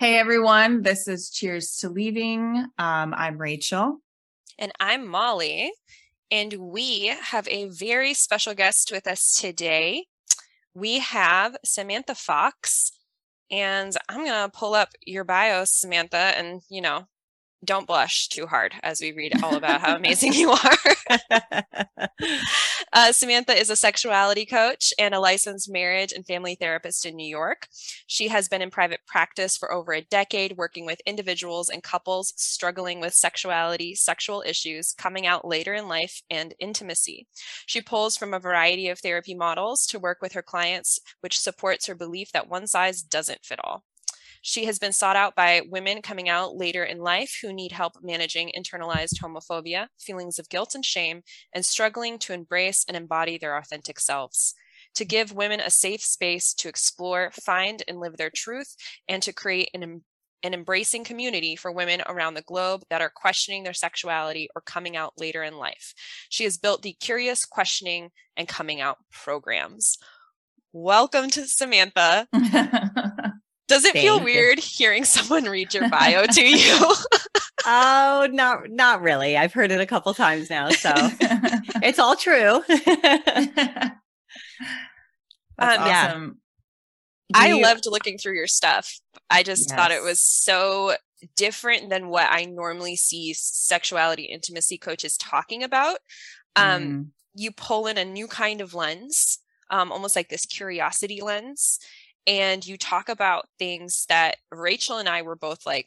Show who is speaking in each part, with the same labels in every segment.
Speaker 1: Hey everyone, this is Cheers to Leaving. Um, I'm Rachel.
Speaker 2: And I'm Molly. And we have a very special guest with us today. We have Samantha Fox. And I'm going to pull up your bio, Samantha, and, you know, don't blush too hard as we read all about how amazing you are. uh, Samantha is a sexuality coach and a licensed marriage and family therapist in New York. She has been in private practice for over a decade, working with individuals and couples struggling with sexuality, sexual issues, coming out later in life, and intimacy. She pulls from a variety of therapy models to work with her clients, which supports her belief that one size doesn't fit all. She has been sought out by women coming out later in life who need help managing internalized homophobia, feelings of guilt and shame, and struggling to embrace and embody their authentic selves. To give women a safe space to explore, find, and live their truth, and to create an an embracing community for women around the globe that are questioning their sexuality or coming out later in life. She has built the Curious Questioning and Coming Out programs. Welcome to Samantha. Does it Thank feel weird you. hearing someone read your bio to you?
Speaker 3: oh, not not really. I've heard it a couple times now, so it's all true.
Speaker 1: That's um, awesome.
Speaker 2: Yeah. I you... loved looking through your stuff. I just yes. thought it was so different than what I normally see sexuality intimacy coaches talking about. Um, mm. You pull in a new kind of lens, um, almost like this curiosity lens and you talk about things that Rachel and I were both like,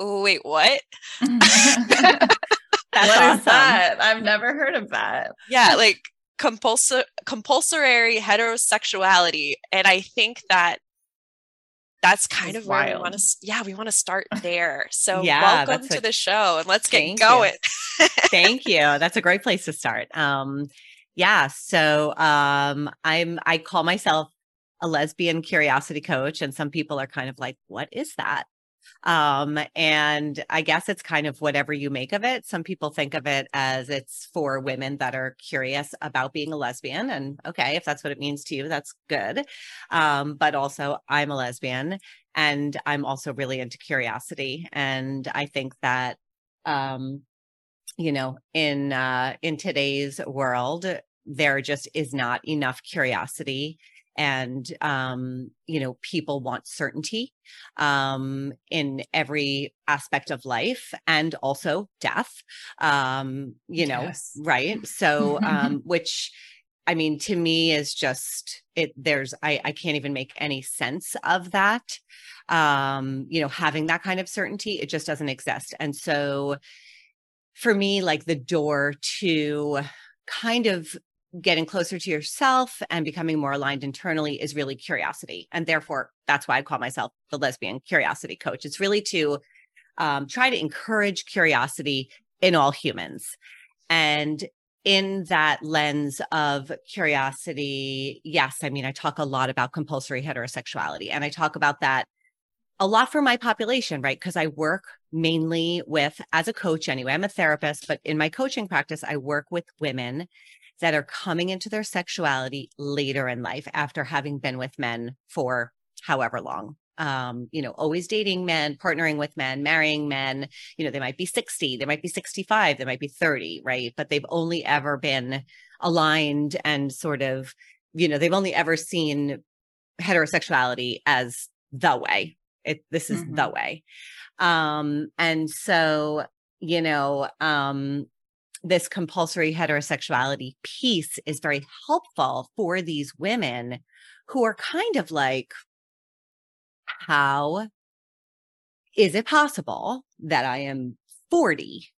Speaker 2: oh, wait, what?
Speaker 1: That's what awesome. is that? I've never heard of that.
Speaker 2: Yeah, like compulsory compulsory heterosexuality. And I think that that's kind of wild. where we want to yeah we want to start there so yeah, welcome to a, the show and let's get going
Speaker 3: thank you that's a great place to start um yeah so um i'm i call myself a lesbian curiosity coach and some people are kind of like what is that? Um and i guess it's kind of whatever you make of it. Some people think of it as it's for women that are curious about being a lesbian and okay if that's what it means to you that's good. Um but also i'm a lesbian and i'm also really into curiosity and i think that um you know in uh in today's world there just is not enough curiosity and um, you know people want certainty um, in every aspect of life and also death um, you know yes. right so um, which i mean to me is just it there's i i can't even make any sense of that um you know having that kind of certainty it just doesn't exist and so for me like the door to kind of getting closer to yourself and becoming more aligned internally is really curiosity. And therefore, that's why I call myself the lesbian curiosity coach. It's really to um, try to encourage curiosity in all humans. And in that lens of curiosity, yes, I mean, I talk a lot about compulsory heterosexuality and I talk about that a lot for my population, right? Because I work mainly with, as a coach anyway, I'm a therapist, but in my coaching practice, I work with women that are coming into their sexuality later in life after having been with men for however long. Um, you know, always dating men, partnering with men, marrying men. You know, they might be 60, they might be 65, they might be 30, right? But they've only ever been aligned and sort of, you know, they've only ever seen heterosexuality as the way. It this is mm-hmm. the way. Um, and so, you know, um, this compulsory heterosexuality piece is very helpful for these women who are kind of like, how is it possible that I am 40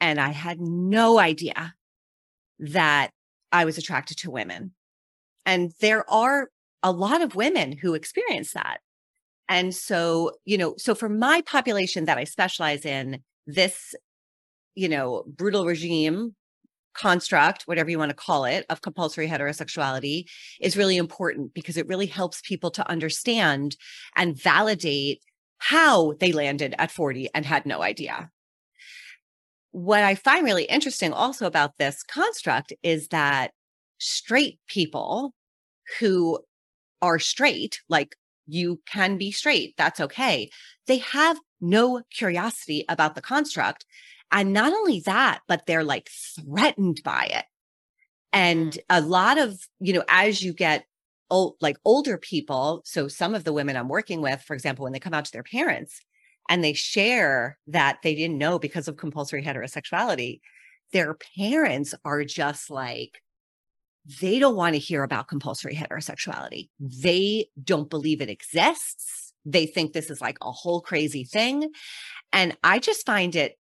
Speaker 3: and I had no idea that I was attracted to women? And there are a lot of women who experience that. And so, you know, so for my population that I specialize in, this you know, brutal regime construct, whatever you want to call it, of compulsory heterosexuality is really important because it really helps people to understand and validate how they landed at 40 and had no idea. What I find really interesting also about this construct is that straight people who are straight, like you can be straight, that's okay. They have no curiosity about the construct. And not only that, but they're like threatened by it. And mm. a lot of, you know, as you get old, like older people. So some of the women I'm working with, for example, when they come out to their parents and they share that they didn't know because of compulsory heterosexuality, their parents are just like, they don't want to hear about compulsory heterosexuality. They don't believe it exists. They think this is like a whole crazy thing. And I just find it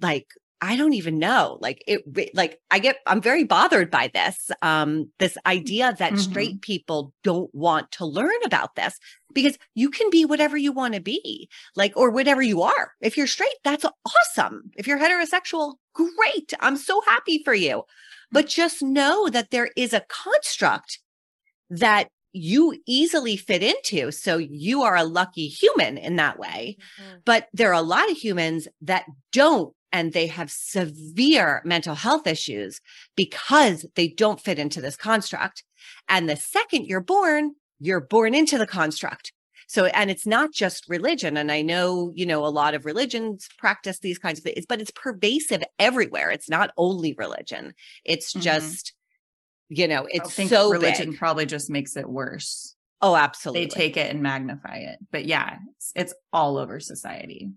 Speaker 3: like I don't even know. Like it, like I get, I'm very bothered by this. Um, this idea that mm-hmm. straight people don't want to learn about this because you can be whatever you want to be, like, or whatever you are. If you're straight, that's awesome. If you're heterosexual, great. I'm so happy for you. But just know that there is a construct that you easily fit into. So you are a lucky human in that way. Mm-hmm. But there are a lot of humans that don't and they have severe mental health issues because they don't fit into this construct. And the second you're born, you're born into the construct. So, and it's not just religion. And I know, you know, a lot of religions practice these kinds of things, but it's pervasive everywhere. It's not only religion. It's mm-hmm. just, you know, it's so
Speaker 1: religion
Speaker 3: big.
Speaker 1: probably just makes it worse.
Speaker 3: Oh, absolutely.
Speaker 1: They take it and magnify it. But yeah, it's, it's all over society.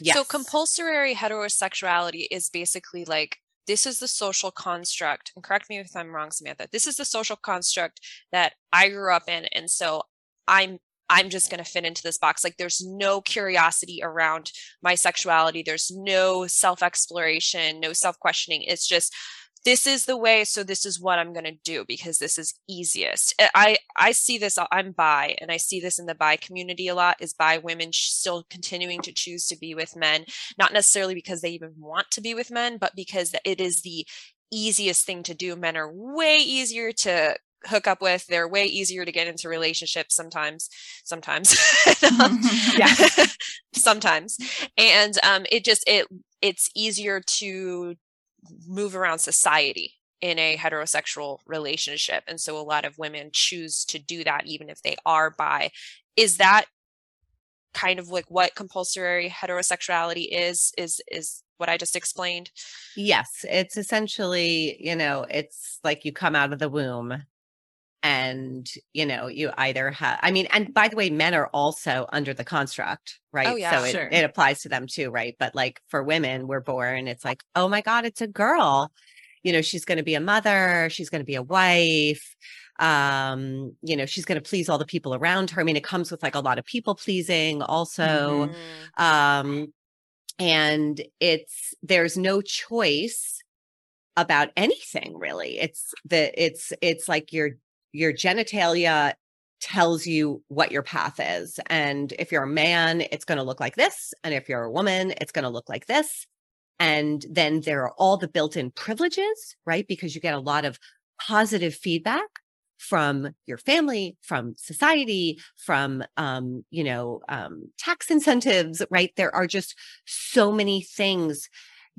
Speaker 2: Yes. So compulsory heterosexuality is basically like this is the social construct and correct me if i'm wrong samantha this is the social construct that i grew up in and so i'm i'm just going to fit into this box. Like there's no curiosity around my sexuality. There's no self exploration no self questioning it's just this is the way so this is what i'm going to do because this is easiest. I i see this i'm bi and i see this in the bi community a lot is bi women still continuing to choose to be with men not necessarily because they even want to be with men but because it is the easiest thing to do. Men are way easier to hook up with they're way easier to get into relationships sometimes sometimes. Yeah. sometimes. And um it just it it's easier to move around society in a heterosexual relationship and so a lot of women choose to do that even if they are bi. Is that kind of like what compulsory heterosexuality is is is what i just explained?
Speaker 3: Yes it's essentially you know it's like you come out of the womb and you know you either have i mean and by the way men are also under the construct oh, right?
Speaker 2: oh, yeah,
Speaker 3: so
Speaker 2: sure.
Speaker 3: it, it applies to them too right? But like for women we're born it's like oh my god it's a girl. You know she's going to be a mother she's going to be a wife um you know she's going to please all the people around her. I mean it comes with like a lot of people pleasing also mm-hmm. um and it's there's no choice about anything really. It's the it's it's like you're your genitalia tells you what your path is. And if you're a man, it's going to look like this. And if you're a woman, it's going to look like this. And then there are all the built in privileges, right? Because you get a lot of positive feedback from your family, from society, from, um, you know, um, tax incentives, right? There are just so many things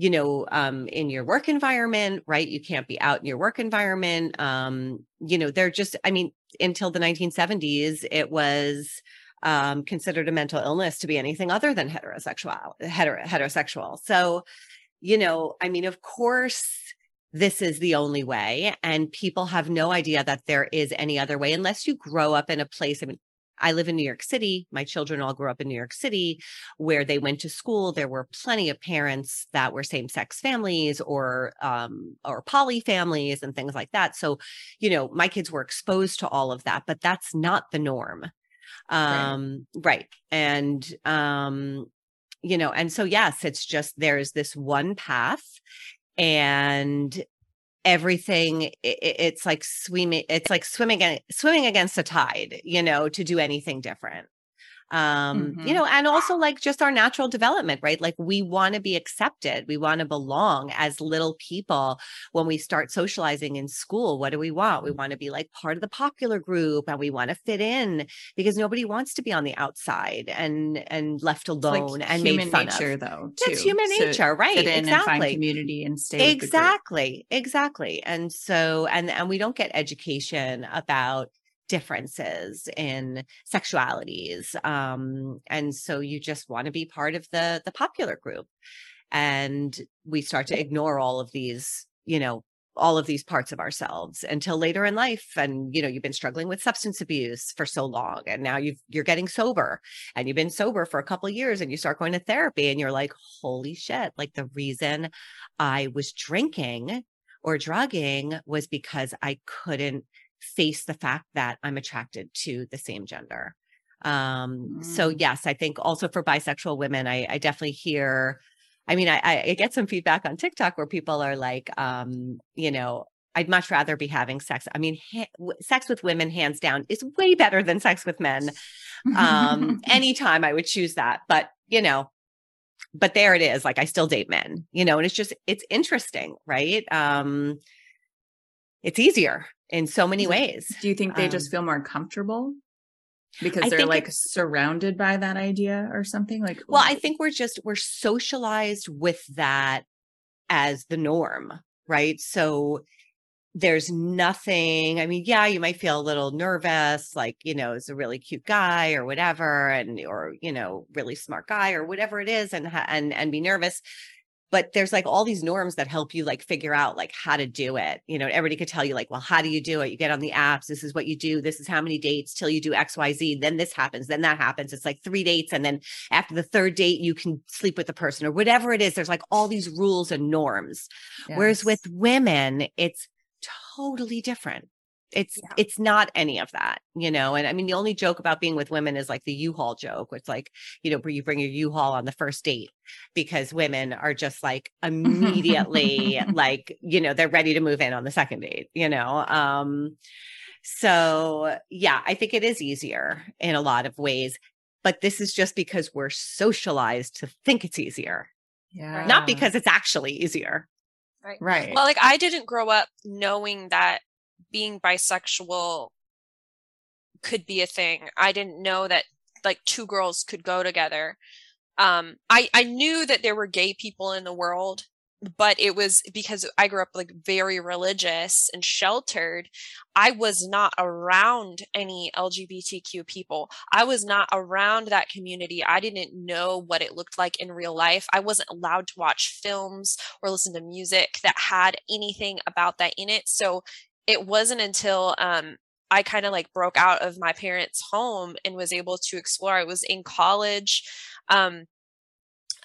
Speaker 3: you know um, in your work environment right? You can't be out in your work environment um, you know they're just i mean until the 1970s it was um, considered a mental illness to be anything other than heterosexual hetero, heterosexual. So you know i mean of course this is the only way and people have no idea that there is any other way unless you grow up in a place i mean I live in New York City. My children all grew up in New York City where they went to school. There were plenty of parents that were same sex families or, um, or poly families and things like that. So, you know, my kids were exposed to all of that, but that's not the norm. Um, right. right. And, um, you know, and so, yes, it's just there's this one path and everything it, it's like swimming it's like swimming swimming against a tide you know to do anything different um
Speaker 1: Mhm.
Speaker 3: you know and also like just our natural development right? Like we want to be accepted. We want to belong as little people. When we start socializing in school what do we want? We want to be like part of the popular group and we want to fit in because nobody wants to be on the outside and and left
Speaker 1: It's like
Speaker 3: alone and
Speaker 1: human
Speaker 3: made fun
Speaker 1: nature,
Speaker 3: of
Speaker 1: though. Too,
Speaker 3: that's human
Speaker 1: to
Speaker 3: nature right?
Speaker 1: Fit in and find
Speaker 3: exactly.
Speaker 1: community and stay with the group.
Speaker 3: exactly. Exactly. And so and and we don't get education about differences in sexualities um and so you just want to be part of the the popular group. And we start to ignore all of these you know all of these parts of ourselves until later in life and you know you've been struggling with substance abuse for so long and now you've you're getting sober and you've been sober for a couple of years and you start going to therapy and you're like holy shit like the reason i was drinking or drugging was because i couldn't face the fact that i'm attracted to the same gender um so
Speaker 1: Mm.
Speaker 3: yes i think also for bisexual women i i definitely hear I mean, I, I get some feedback on TikTok where people are like, um, you know, I'd much rather be having sex. I mean, ha- sex with women, hands down, is way better than sex with men. Um, anytime I would choose that, but you know, but there it is. Like I still date men, you know, and it's just it's interesting, right? Um, it's easier in so many ways.
Speaker 1: Do you think they just
Speaker 3: Um,
Speaker 1: feel more comfortable because
Speaker 3: I
Speaker 1: they're like surrounded by that idea or something? Like,
Speaker 3: Well, I think we're just we're socialized with that as the norm, right? So there's nothing. I mean, yeah, you might feel a little nervous, like, you know, it's a really cute guy or whatever, and or, you know, really smart guy or whatever it is, and and and be nervous. But there's like all these norms that help you like figure out like how to do it. You know, everybody could tell you like, well, how do you do it? You get on the apps. This is what you do. This is how many dates till you do X, Y, Z. Then this happens. Then that happens. It's like three dates, and then after the third date, you can sleep with the person or whatever it is. There's like all these rules and norms. Whereas with women, it's totally different. It's
Speaker 1: Yeah.
Speaker 3: it's not any of that, you know. And I mean, the only joke about being with women is like the U-Haul joke. It's like, you know, where you bring your U-Haul on the first date because women are just like immediately like, you know, they're ready to move in on the second date, you know. Um so yeah, I think it is easier in a lot of ways, but this is just because we're socialized to think it's easier,
Speaker 1: yeah,
Speaker 3: not because it's actually easier.
Speaker 1: right. Right.
Speaker 2: Well, like I didn't grow up knowing that being bisexual could be a thing. I didn't know that like two girls could go together. Um, I I knew that there were gay people in the world, but it was because I grew up like very religious and sheltered. I was not around any LGBTQ people. I was not around that community. I didn't know what it looked like in real life. I wasn't allowed to watch films or listen to music that had anything about that in it. So it wasn't until um, I kind of like broke out of my parents' home and was able to explore. I was in college. Um,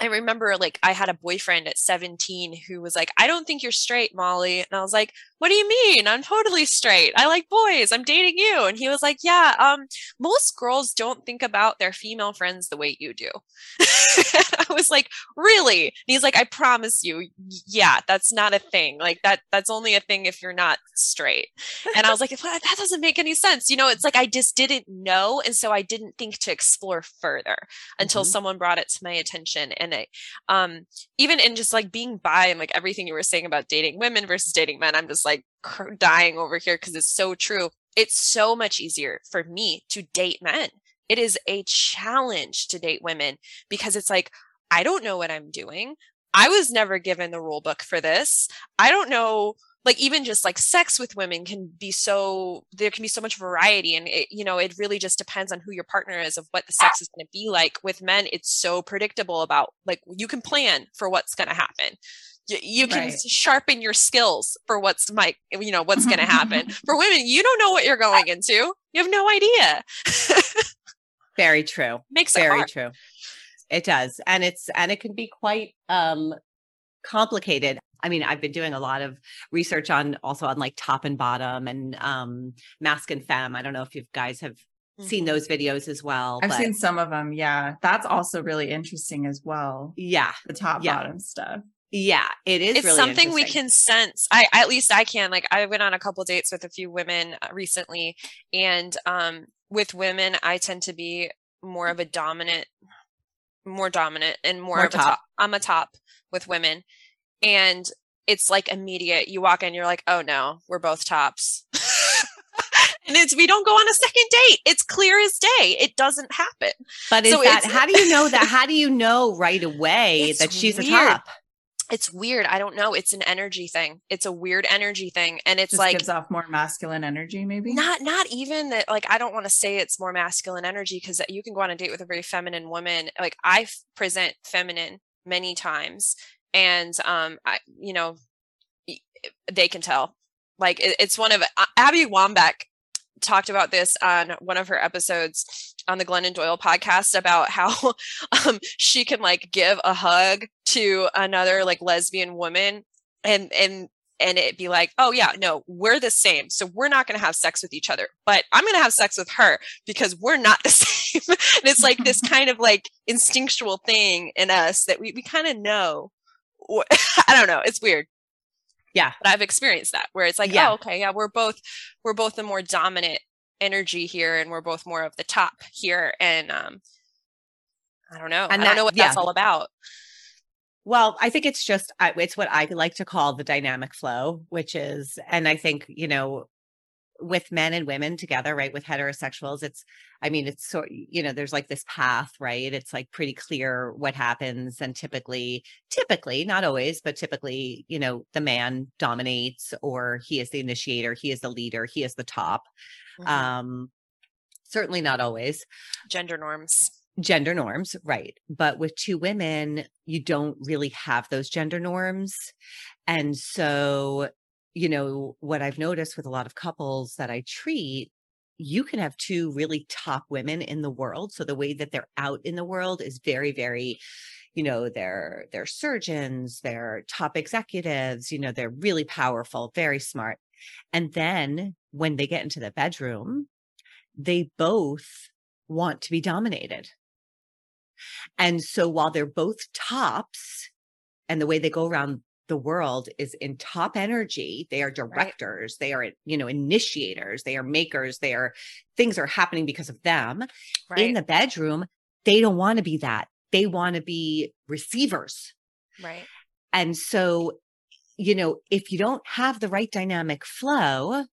Speaker 2: I remember like I had a boyfriend at 17 who was like, I don't think you're straight, Molly. And I was like, what do you mean? I'm totally straight. I like boys. I'm dating you. And he was like, yeah, um, most girls don't think about their female friends the way you do. I was like, really? And he's like, I promise you, yeah, that's not a thing. Like that, that's only a thing if you're not straight. And I was like, "What? that doesn't make any sense. You know, it's like I just didn't know. And so I didn't think to explore further until
Speaker 3: Mhm.
Speaker 2: someone brought it to my attention. And I, um, even in just like being bi and like everything you were saying about dating women versus dating men, I'm just like dying over here because it's so true. It's so much easier for me to date men. It is a challenge to date women because it's like, I don't know what I'm doing. I was never given the rule book for this. I don't know like even just like sex with women can be so there can be so much variety and it, you know it really just depends on who your partner is of what the sex is going to be like with men it's so predictable about like you can plan for what's going to happen you, you can
Speaker 1: Right.
Speaker 2: sharpen your skills for what's might you know what's going to happen for women you don't know what you're going into you have no idea
Speaker 3: Very true.
Speaker 2: makes it
Speaker 3: Very
Speaker 2: hard
Speaker 3: true. It does. And it's and it can be quite um complicated. I mean, I've been doing a lot of research on also on like top and bottom and um masc and femme. I don't know if you guys have seen
Speaker 2: Mhm.
Speaker 3: those videos as well.
Speaker 1: I've
Speaker 3: but
Speaker 1: seen some of them. Yeah, that's also really interesting as well.
Speaker 3: yeah,
Speaker 1: The top
Speaker 3: Yeah.
Speaker 1: bottom stuff.
Speaker 3: Yeah, it is
Speaker 2: it's
Speaker 3: really
Speaker 2: something we can sense i at least i can like i went on a couple dates with a few women uh, recently and um with women i tend to be more of a dominant more dominant and more,
Speaker 3: More
Speaker 2: of a top.
Speaker 3: top.
Speaker 2: I'm a top with women. And it's like immediate. You walk in, you're like, oh no, we're both tops. and it's we don't go on a second date. It's clear as day. It doesn't happen.
Speaker 3: But is
Speaker 2: So
Speaker 3: that
Speaker 2: it's-
Speaker 3: how do you know that? How do you know right away that she's
Speaker 2: weird.
Speaker 3: a top?
Speaker 2: It's weird. I don't know. It's an energy thing. It's a weird energy thing. And it's
Speaker 1: Just
Speaker 2: like
Speaker 1: gives off more masculine energy, maybe.
Speaker 2: not not even that like i don't want to say it's more masculine energy because you can go on a date with a very feminine woman like i f- present feminine many times and um i you know they can tell like it, it's one of uh, abby wambach talked about this on one of her episodes on the Glennon Doyle podcast about how um, she can like give a hug to another like lesbian woman and and and it be like, oh yeah, no, we're the same. So we're not going to have sex with each other, but I'm going to have sex with her because we're not the same. and it's like this kind of like instinctual thing in us that we, we kind of know. I don't know. It's weird.
Speaker 3: Yeah.
Speaker 2: But I've experienced that where it's like,
Speaker 3: Yeah.
Speaker 2: oh, okay. Yeah. We're both, we're both the more dominant energy here and we're both more of the top here. And, um, I don't know.
Speaker 3: And
Speaker 2: I
Speaker 3: that-
Speaker 2: don't know what
Speaker 3: yeah.
Speaker 2: that's all about.
Speaker 3: Well, I think it's just it's what I like to call the dynamic flow, which is, and I think you know, with men and women together, right? With heterosexuals, it's, I mean, it's so you know, there's like this path, right? It's like pretty clear what happens, and typically, typically, not always, but typically, you know, the man dominates, or he is the initiator, he is the leader, he is the top.
Speaker 2: Mhm.
Speaker 3: Um, certainly not always
Speaker 2: Gender norms.
Speaker 3: gender norms, right. But with two women, you don't really have those gender norms. And so, you know, what I've noticed with a lot of couples that I treat, you can have two really top women in the world. So the way that they're out in the world is very, very, you know, they're they're surgeons, they're top executives, you know, they're really powerful, very smart. And then when they get into the bedroom, they both want to be dominated. And so while they're both tops and the way they go around the world is in top energy, they are directors, they are, you know, initiators, they are makers, they are things are happening because of them.
Speaker 2: Right.
Speaker 3: In the bedroom, they don't want to be that. They want to be receivers.
Speaker 2: right.
Speaker 3: And so, you know, if you don't have the right dynamic flow,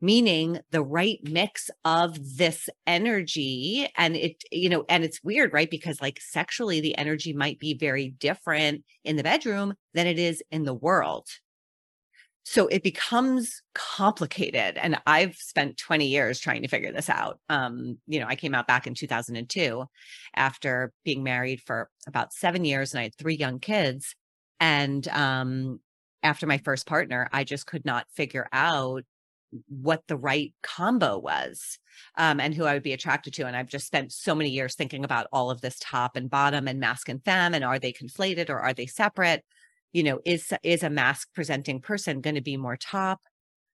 Speaker 3: meaning the right mix of this energy, and it, you know, and it's weird, right? Because like sexually, the energy might be very different in the bedroom than it is in the world. So it becomes complicated. And I've spent 20 years trying to figure this out. Um, you know, I came out back in 2002 after being married for about seven years and I had three young kids. And um, after my first partner, I just could not figure out what the right combo was um, and who I would be attracted to. And I've just spent so many years thinking about all of this top and bottom and masc and femme and are they conflated or are they separate? You know, is is a masc presenting person going to be more top?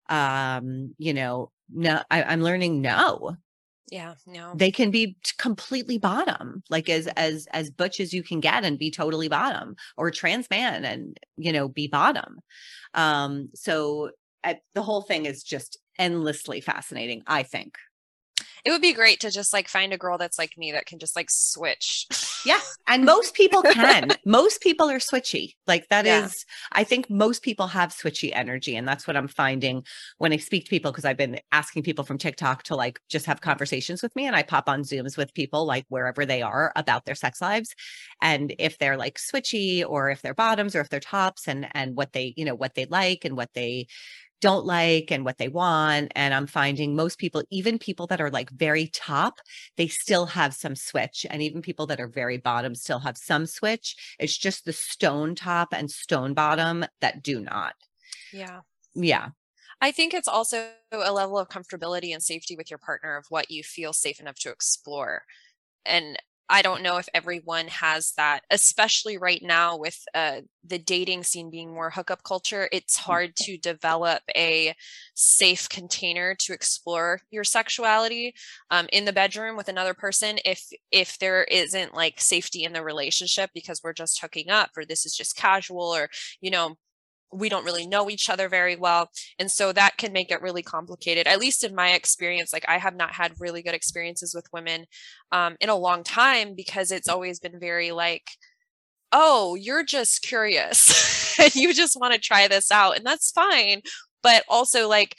Speaker 3: Um, you know, no, I, I'm learning no
Speaker 2: Yeah. No.
Speaker 3: they can be completely bottom like as as as butch as you can get and be totally bottom or trans man and you know be bottom um so I, the whole thing is just endlessly fascinating i think
Speaker 2: It would be great to just like find a girl that's like me that can just like switch.
Speaker 3: yeah and most people can most people are switchy like that is.
Speaker 2: Yeah.
Speaker 3: i think most people have switchy energy and that's what i'm finding when i speak to people because i've been asking people from tiktok to like just have conversations with me and i pop on zooms with people like wherever they are about their sex lives and if they're like switchy or if they're bottoms or if they're tops and and what they you know what they like and what they don't like and what they want and i'm finding most people even people that are like very top they still have some switch and even people that are very bottom still have some switch it's just the stone top and stone bottom that do not
Speaker 2: Yeah.
Speaker 3: yeah
Speaker 2: I think it's also a level of comfortability and safety with your partner of what you feel safe enough to explore. And I don't know if everyone has that, especially right now with uh, the dating scene being more hookup culture. It's hard to develop a safe container to explore your sexuality um, in the bedroom with another person if if there isn't like safety in the relationship because we're just hooking up or this is just casual or you know we don't really know each other very well and so that can make it really complicated at least in my experience like i have not had really good experiences with women um, in a long time because it's always been very like oh you're just curious and you just want to try this out and that's fine but also like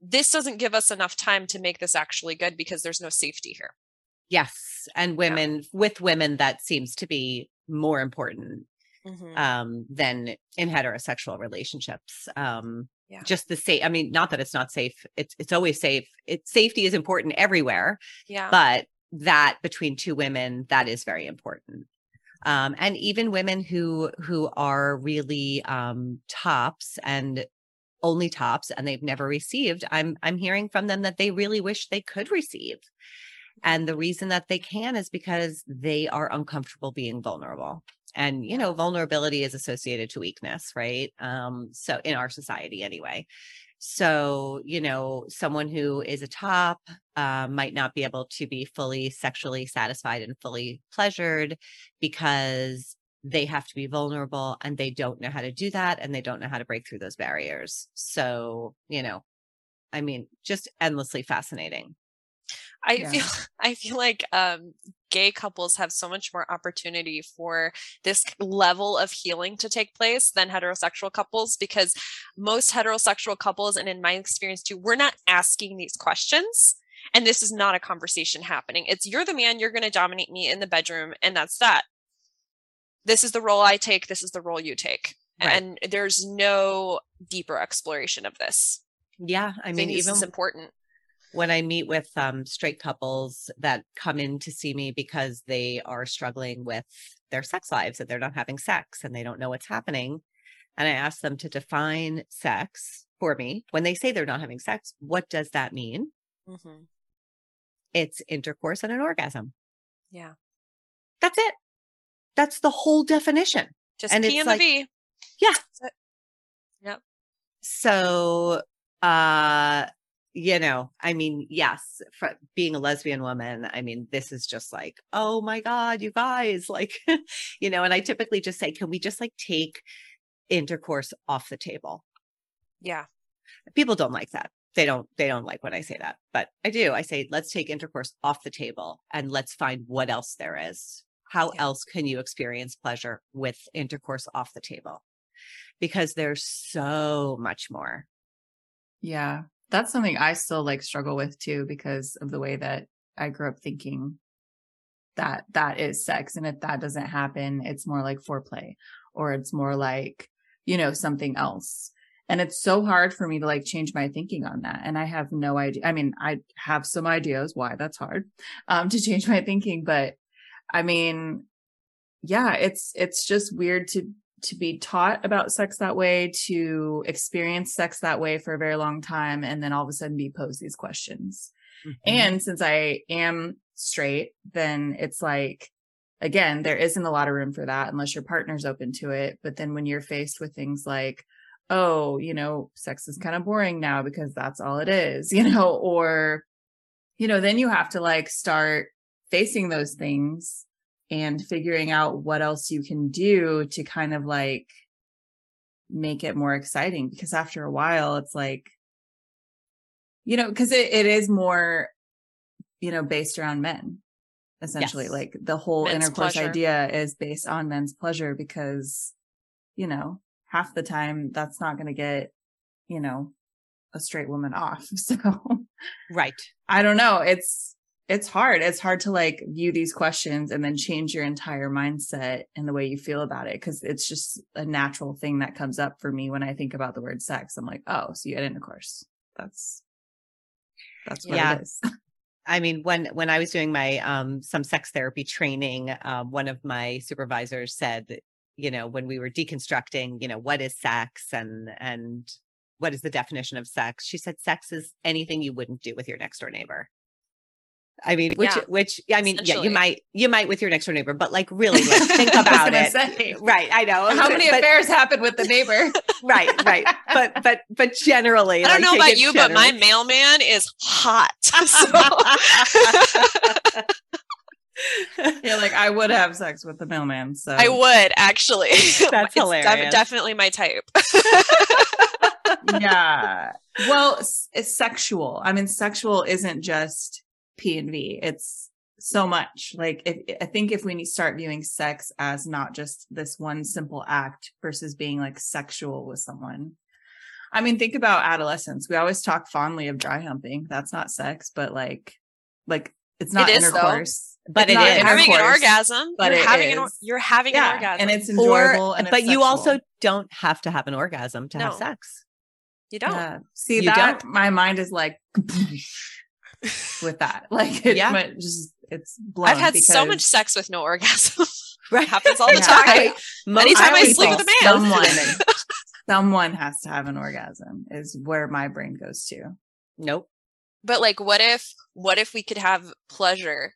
Speaker 2: this doesn't give us enough time to make this actually good because there's no safety here
Speaker 3: yes and women yeah. with women that seems to be more important mm-hmm. um, than in heterosexual relationships. Um, yeah. Just the same. I mean, not that it's not safe. It's it's always safe. It's safety is important everywhere.
Speaker 2: Yeah.
Speaker 3: But that between two women, that is very important. Um, and even women who who are really um, tops and only tops and they've never received i'm i'm hearing from them that they really wish they could receive and the reason that they can is because they are uncomfortable being vulnerable and you know vulnerability is associated to weakness right? Um so in our society anyway. So you know someone who is a top uh, might not be able to be fully sexually satisfied and fully pleasured because they have to be vulnerable and they don't know how to do that and they don't know how to break through those barriers. So you know i mean just endlessly fascinating.
Speaker 2: I yeah. feel I feel like um, gay couples have so much more opportunity for this level of healing to take place than heterosexual couples because most heterosexual couples and in my experience too we're not asking these questions and this is not a conversation happening. It's you're the man you're going to dominate me in the bedroom and that's that. This is the role I take this is the role you take. Right. and there's no deeper exploration of this.
Speaker 3: Yeah i mean even
Speaker 2: it's important
Speaker 3: when I meet with um, straight couples that come in to see me because they are struggling with their sex lives that they're not having sex and they don't know what's happening. And I ask them to define sex for me. When they say they're not having sex, what does that mean? Mm-hmm. It's intercourse and an orgasm.
Speaker 2: Yeah.
Speaker 3: That's it. That's the whole definition.
Speaker 2: Just and P and like, the V.
Speaker 3: Yeah.
Speaker 2: Yep.
Speaker 3: So uh you know, I mean, yes, for being a lesbian woman, I mean, this is just like, oh my God, you guys, like, you know, and I typically just say, can we just like take intercourse off the table?
Speaker 2: Yeah.
Speaker 3: People don't like that. They don't, they don't like when I say that, but I do. I say, let's take intercourse off the table and let's find what else there is. How yeah. else can you experience pleasure with intercourse off the table? Because there's so much more.
Speaker 1: Yeah that's something I still like struggle with too because of the way that I grew up thinking that that is sex and if that doesn't happen it's more like foreplay or it's more like you know something else and it's so hard for me to like change my thinking on that and i have no idea i mean i have some ideas why that's hard um to change my thinking but i mean yeah it's it's just weird to to be taught about sex that way, to experience sex that way for a very long time, and then all of a sudden be posed these questions. Mm-hmm. And since I am straight, then it's like, again, there isn't a lot of room for that unless your partner's open to it. But then when you're faced with things like, oh, you know, sex is kind of boring now because that's all it is, you know, or, you know, then you have to like start facing those things and figuring out what else you can do to kind of like make it more exciting because after a while it's like you know because it, it is more you know based around men essentially yes. like the whole men's intercourse pleasure. idea is based on men's pleasure because you know half the time that's not going to get you know a straight woman off so
Speaker 3: right
Speaker 1: i don't know it's it's hard. It's hard to like view these questions and then change your entire mindset and the way you feel about it. Cause it's just a natural thing that comes up for me when I think about the word sex. I'm like, oh, so you had intercourse. That's, that's what yeah. it is.
Speaker 3: I mean, when when I was doing my um some sex therapy training, um, one of my supervisors said, you know, when we were deconstructing, you know, what is sex and and what is the definition of sex? She said, sex is anything you wouldn't do with your next door neighbor. I mean, which, yeah, which, I mean, yeah, you might, you might with your next door neighbor, but like really like, think about it. Say. Right. I know.
Speaker 1: How many but, affairs happen with the neighbor?
Speaker 3: right. Right. But, but, but generally,
Speaker 2: I don't like, know about you, generally. but my mailman is hot. So.
Speaker 1: You're like, I would have sex with the mailman. So
Speaker 2: I would actually.
Speaker 3: That's
Speaker 2: It's def-
Speaker 3: hilarious.
Speaker 2: definitely my type.
Speaker 1: yeah. Well, s- it's sexual. I mean, sexual isn't just P and V. It's so much. Like, if, I think if we need start viewing sex as not just this one simple act versus being like sexual with someone. I mean, think about adolescence. We always talk fondly of dry humping. That's not sex, but like, like it's not
Speaker 2: It is, though.
Speaker 1: intercourse.
Speaker 3: But
Speaker 1: It's
Speaker 3: it
Speaker 1: not
Speaker 3: is.
Speaker 2: having an orgasm.
Speaker 1: but
Speaker 2: you're having an or- you're having
Speaker 1: Yeah,
Speaker 2: an orgasm.
Speaker 1: and it's
Speaker 3: Or,
Speaker 1: enjoyable. and it's
Speaker 3: but you also don't have to have an orgasm to have sex.
Speaker 2: you don't.
Speaker 1: Yeah. See
Speaker 3: You
Speaker 1: that my mind is like with that. Like it,
Speaker 3: Yeah.
Speaker 1: but just it's blown.
Speaker 2: I've had so much sex with no orgasm.
Speaker 3: Right.
Speaker 2: it happens all the
Speaker 1: Yeah,
Speaker 2: time.
Speaker 1: I-
Speaker 3: Most
Speaker 2: Anytime I
Speaker 1: always
Speaker 2: sleep with a man.
Speaker 1: someone, someone has to have an orgasm. Is where my brain goes to.
Speaker 3: Nope.
Speaker 2: but like, what if what if we could have pleasure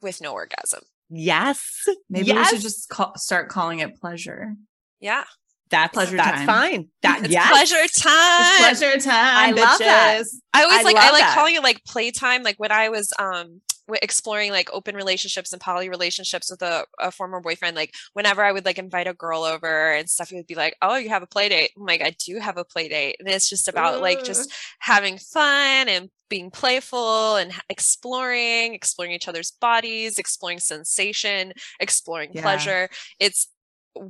Speaker 2: with no orgasm?
Speaker 3: Yes.
Speaker 1: Maybe
Speaker 3: yes.
Speaker 1: we should just call, start calling it pleasure.
Speaker 2: Yeah,
Speaker 3: that's
Speaker 1: pleasure
Speaker 3: that's
Speaker 1: time.
Speaker 3: fine. That
Speaker 2: it's
Speaker 3: yes.
Speaker 2: pleasure time.
Speaker 1: It's pleasure time.
Speaker 3: I love that.
Speaker 2: I always
Speaker 3: I
Speaker 2: like I like
Speaker 3: that.
Speaker 2: calling it like playtime. Like when I was um exploring like open relationships and poly relationships with a, a former boyfriend, like whenever I would like invite a girl over and stuff, he would be like, "Oh, you have a play date." I'm like, "I do have a play date," and it's just about like just having fun and being playful and exploring, exploring each other's bodies, exploring sensation, exploring
Speaker 1: Yeah.
Speaker 2: pleasure. It's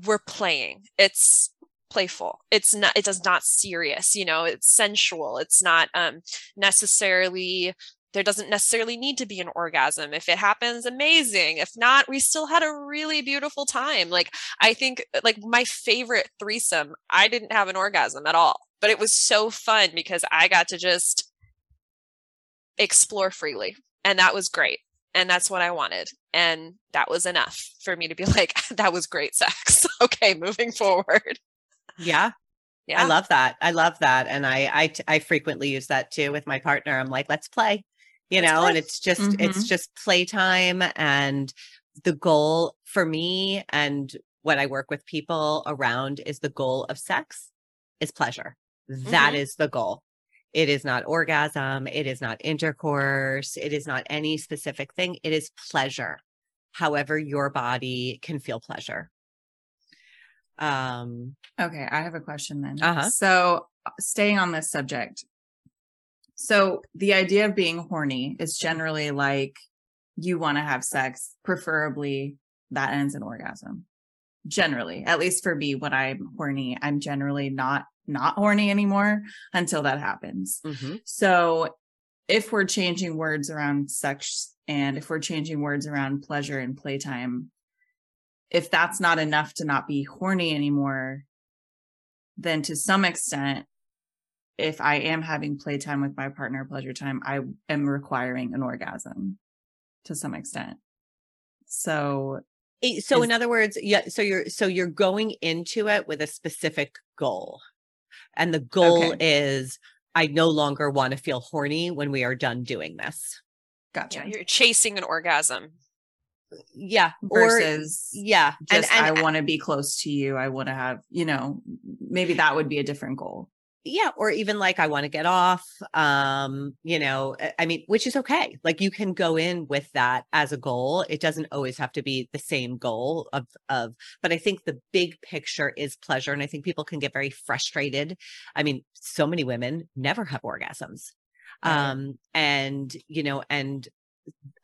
Speaker 2: we're playing. It's playful. It's not it does not serious, you know, it's sensual. It's not um necessarily there doesn't necessarily need to be an orgasm. If it happens, amazing. If not, we still had a really beautiful time. Like I think like my favorite threesome, I didn't have an orgasm at all, but it was so fun because I got to just explore freely. And that was great. And that's what I wanted. And that was enough for me to be like, that was great sex. okay, moving forward.
Speaker 3: Yeah.
Speaker 2: Yeah.
Speaker 3: I love that. I love that. And I, I, I frequently use that too with my partner. I'm like, let's play, you
Speaker 2: Let's
Speaker 3: know,
Speaker 2: play.
Speaker 3: and it's just, it's just playtime. And the goal for me and what I work with people around is the goal of sex is pleasure. That
Speaker 2: Mhm.
Speaker 3: is the goal. It is not orgasm. It is not intercourse. It is not any specific thing. It is pleasure. However, your body can feel pleasure. Um,
Speaker 1: Okay, I have a question then.
Speaker 3: Uh-huh.
Speaker 1: So, uh, staying on this subject. So, the idea of being horny is generally like you want to have sex, preferably that ends in orgasm. Generally, at least for me, when I'm horny, I'm generally not not horny anymore until that happens.
Speaker 3: mhm.
Speaker 1: So, if we're changing words around sex and if we're changing words around pleasure and playtime, if that's not enough to not be horny anymore, then to some extent, if I am having playtime with my partner, pleasure time, I am requiring an orgasm to some extent. So,
Speaker 3: Eh, So
Speaker 1: Is-
Speaker 3: in other words, yeah, so you're so you're going into it with a specific goal. And the goal
Speaker 1: Okay.
Speaker 3: is I no longer want to feel horny when we are done doing this.
Speaker 1: gotcha.
Speaker 2: Yeah, you're chasing an orgasm.
Speaker 3: Yeah. Or
Speaker 1: Versus
Speaker 3: yeah. And,
Speaker 1: just,
Speaker 3: and
Speaker 1: I want to be close to you. I want to have, you know, maybe that would be a different goal.
Speaker 3: Yeah, or even like I want to get off. Um, you know, I- mean, which is okay. Like you can go in with that as a goal. It doesn't always have to be the same goal of of, but I think the big picture is pleasure. And I think people can get very frustrated. I mean, so many women never have orgasms.
Speaker 1: Right.
Speaker 3: Um, and you know, and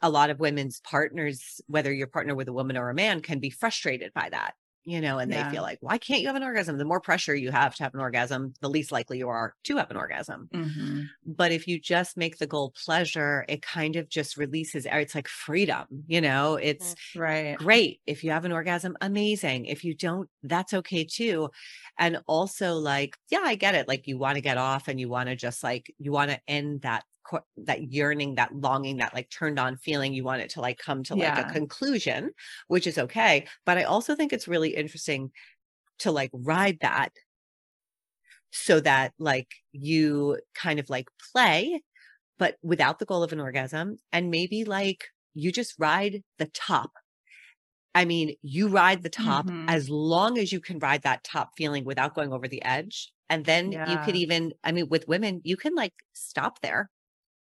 Speaker 3: a lot of women's partners, whether you're partner with a woman or a man, can be frustrated by that. You know, and
Speaker 1: Yeah.
Speaker 3: they feel like, why can't you have an orgasm? The more pressure you have to have an orgasm, the least likely you are to have an orgasm.
Speaker 1: Mhm.
Speaker 3: But if you just make the goal pleasure, it kind of just releases, it's like freedom, you know, it's
Speaker 1: Right.
Speaker 3: great. If you have an orgasm, amazing. If you don't, that's okay too. And also like, yeah, I get it. Like you want to get off and you want to just like, you want to end that, that yearning, that longing, that like turned on feeling. You want it to like come to like
Speaker 1: Yeah.
Speaker 3: a conclusion, which is okay. But I also think it's really interesting to like ride that so that like you kind of like play, but without the goal of an orgasm and maybe like you just ride the top. I mean, you ride the top
Speaker 1: Mhm.
Speaker 3: as long as you can ride that top feeling without going over the edge. And then you could even, I mean, with women, you can like stop there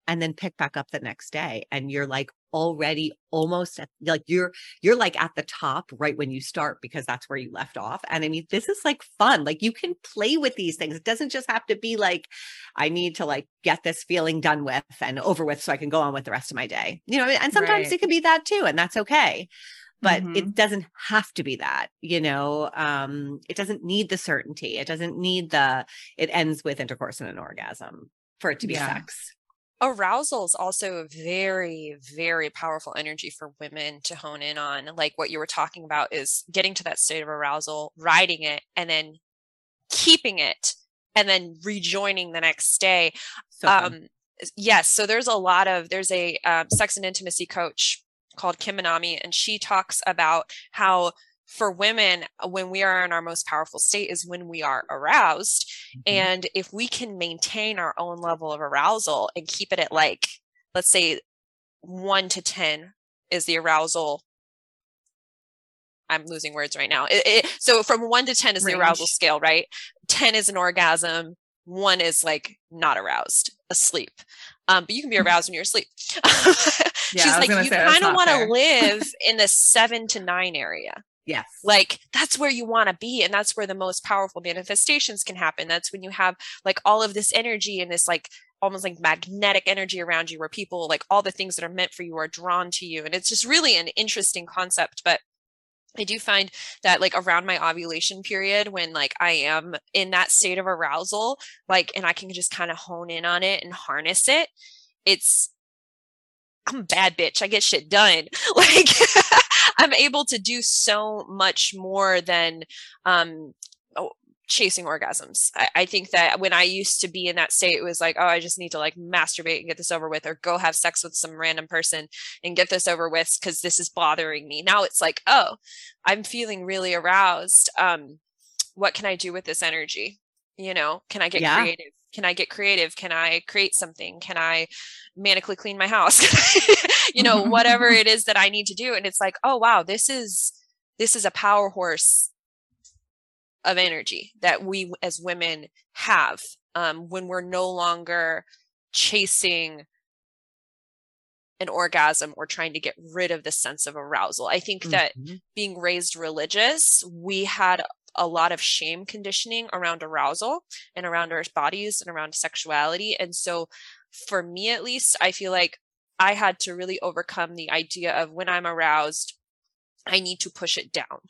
Speaker 3: and then pick back up the next day. And you're like already almost at, like you're you're like at the top right when you start because that's where you left off and i mean this is like fun like you can play with these things it doesn't just have to be like i need to like get this feeling done with and over with so i can go on with the rest of my day you know and sometimes right. it can be that too and that's okay but mm-hmm. it doesn't have to be that you know um it doesn't need the certainty it doesn't need the it ends with intercourse and an orgasm for it to be yeah. sex
Speaker 2: arousal is also a very very powerful energy for women to hone in on like what you were talking about is getting to that state of arousal riding it and then keeping it and then rejoining the next day so um yes so there's a lot of there's a um, sex and intimacy coach called Kim Anami, and she talks about how for women, uh, when we are in our most powerful state is when we are aroused. Mm-hmm. And if we can maintain our own level of arousal and keep it at like, let's say one to 10 is the arousal. I'm losing words right now. It, it, so from one to 10 is Range. the arousal scale, right? 10 is an orgasm. One is like not aroused, asleep. Um, but you can be mm-hmm. aroused when you're asleep. Yeah, She's like, you kind of want to live in the seven to nine area.
Speaker 3: Yes.
Speaker 2: Like that's where you want to be. And that's where the most powerful manifestations can happen. That's when you have like all of this energy and this like almost like magnetic energy around you where people like all the things that are meant for you are drawn to you. And it's just really an interesting concept. But I do find that like around my ovulation period when like I am in that state of arousal, like and I can just kind of hone in on it and harness it, it's I'm a bad bitch. I get shit done. Like I'm able to do so much more than um oh, chasing orgasms. I, I, think that when I used to be in that state, it was like, oh, I just need to like masturbate and get this over with, or go have sex with some random person and get this over with because this is bothering me. Now it's like, oh, I'm feeling really aroused. Um, what can I do with this energy? You know, can I get yeah. creative? can I get creative? Can I create something? Can I manically clean my house? you know, whatever it is that I need to do. And it's like, oh wow, this is this is a power horse of energy that we as women have um, when we're no longer chasing an orgasm or trying to get rid of the sense of arousal. I think that mm-hmm. being raised religious, we had a lot of shame conditioning around arousal and around our bodies and around sexuality. And so, for me at least, I feel like I had to really overcome the idea of when I'm aroused, I need to push it down.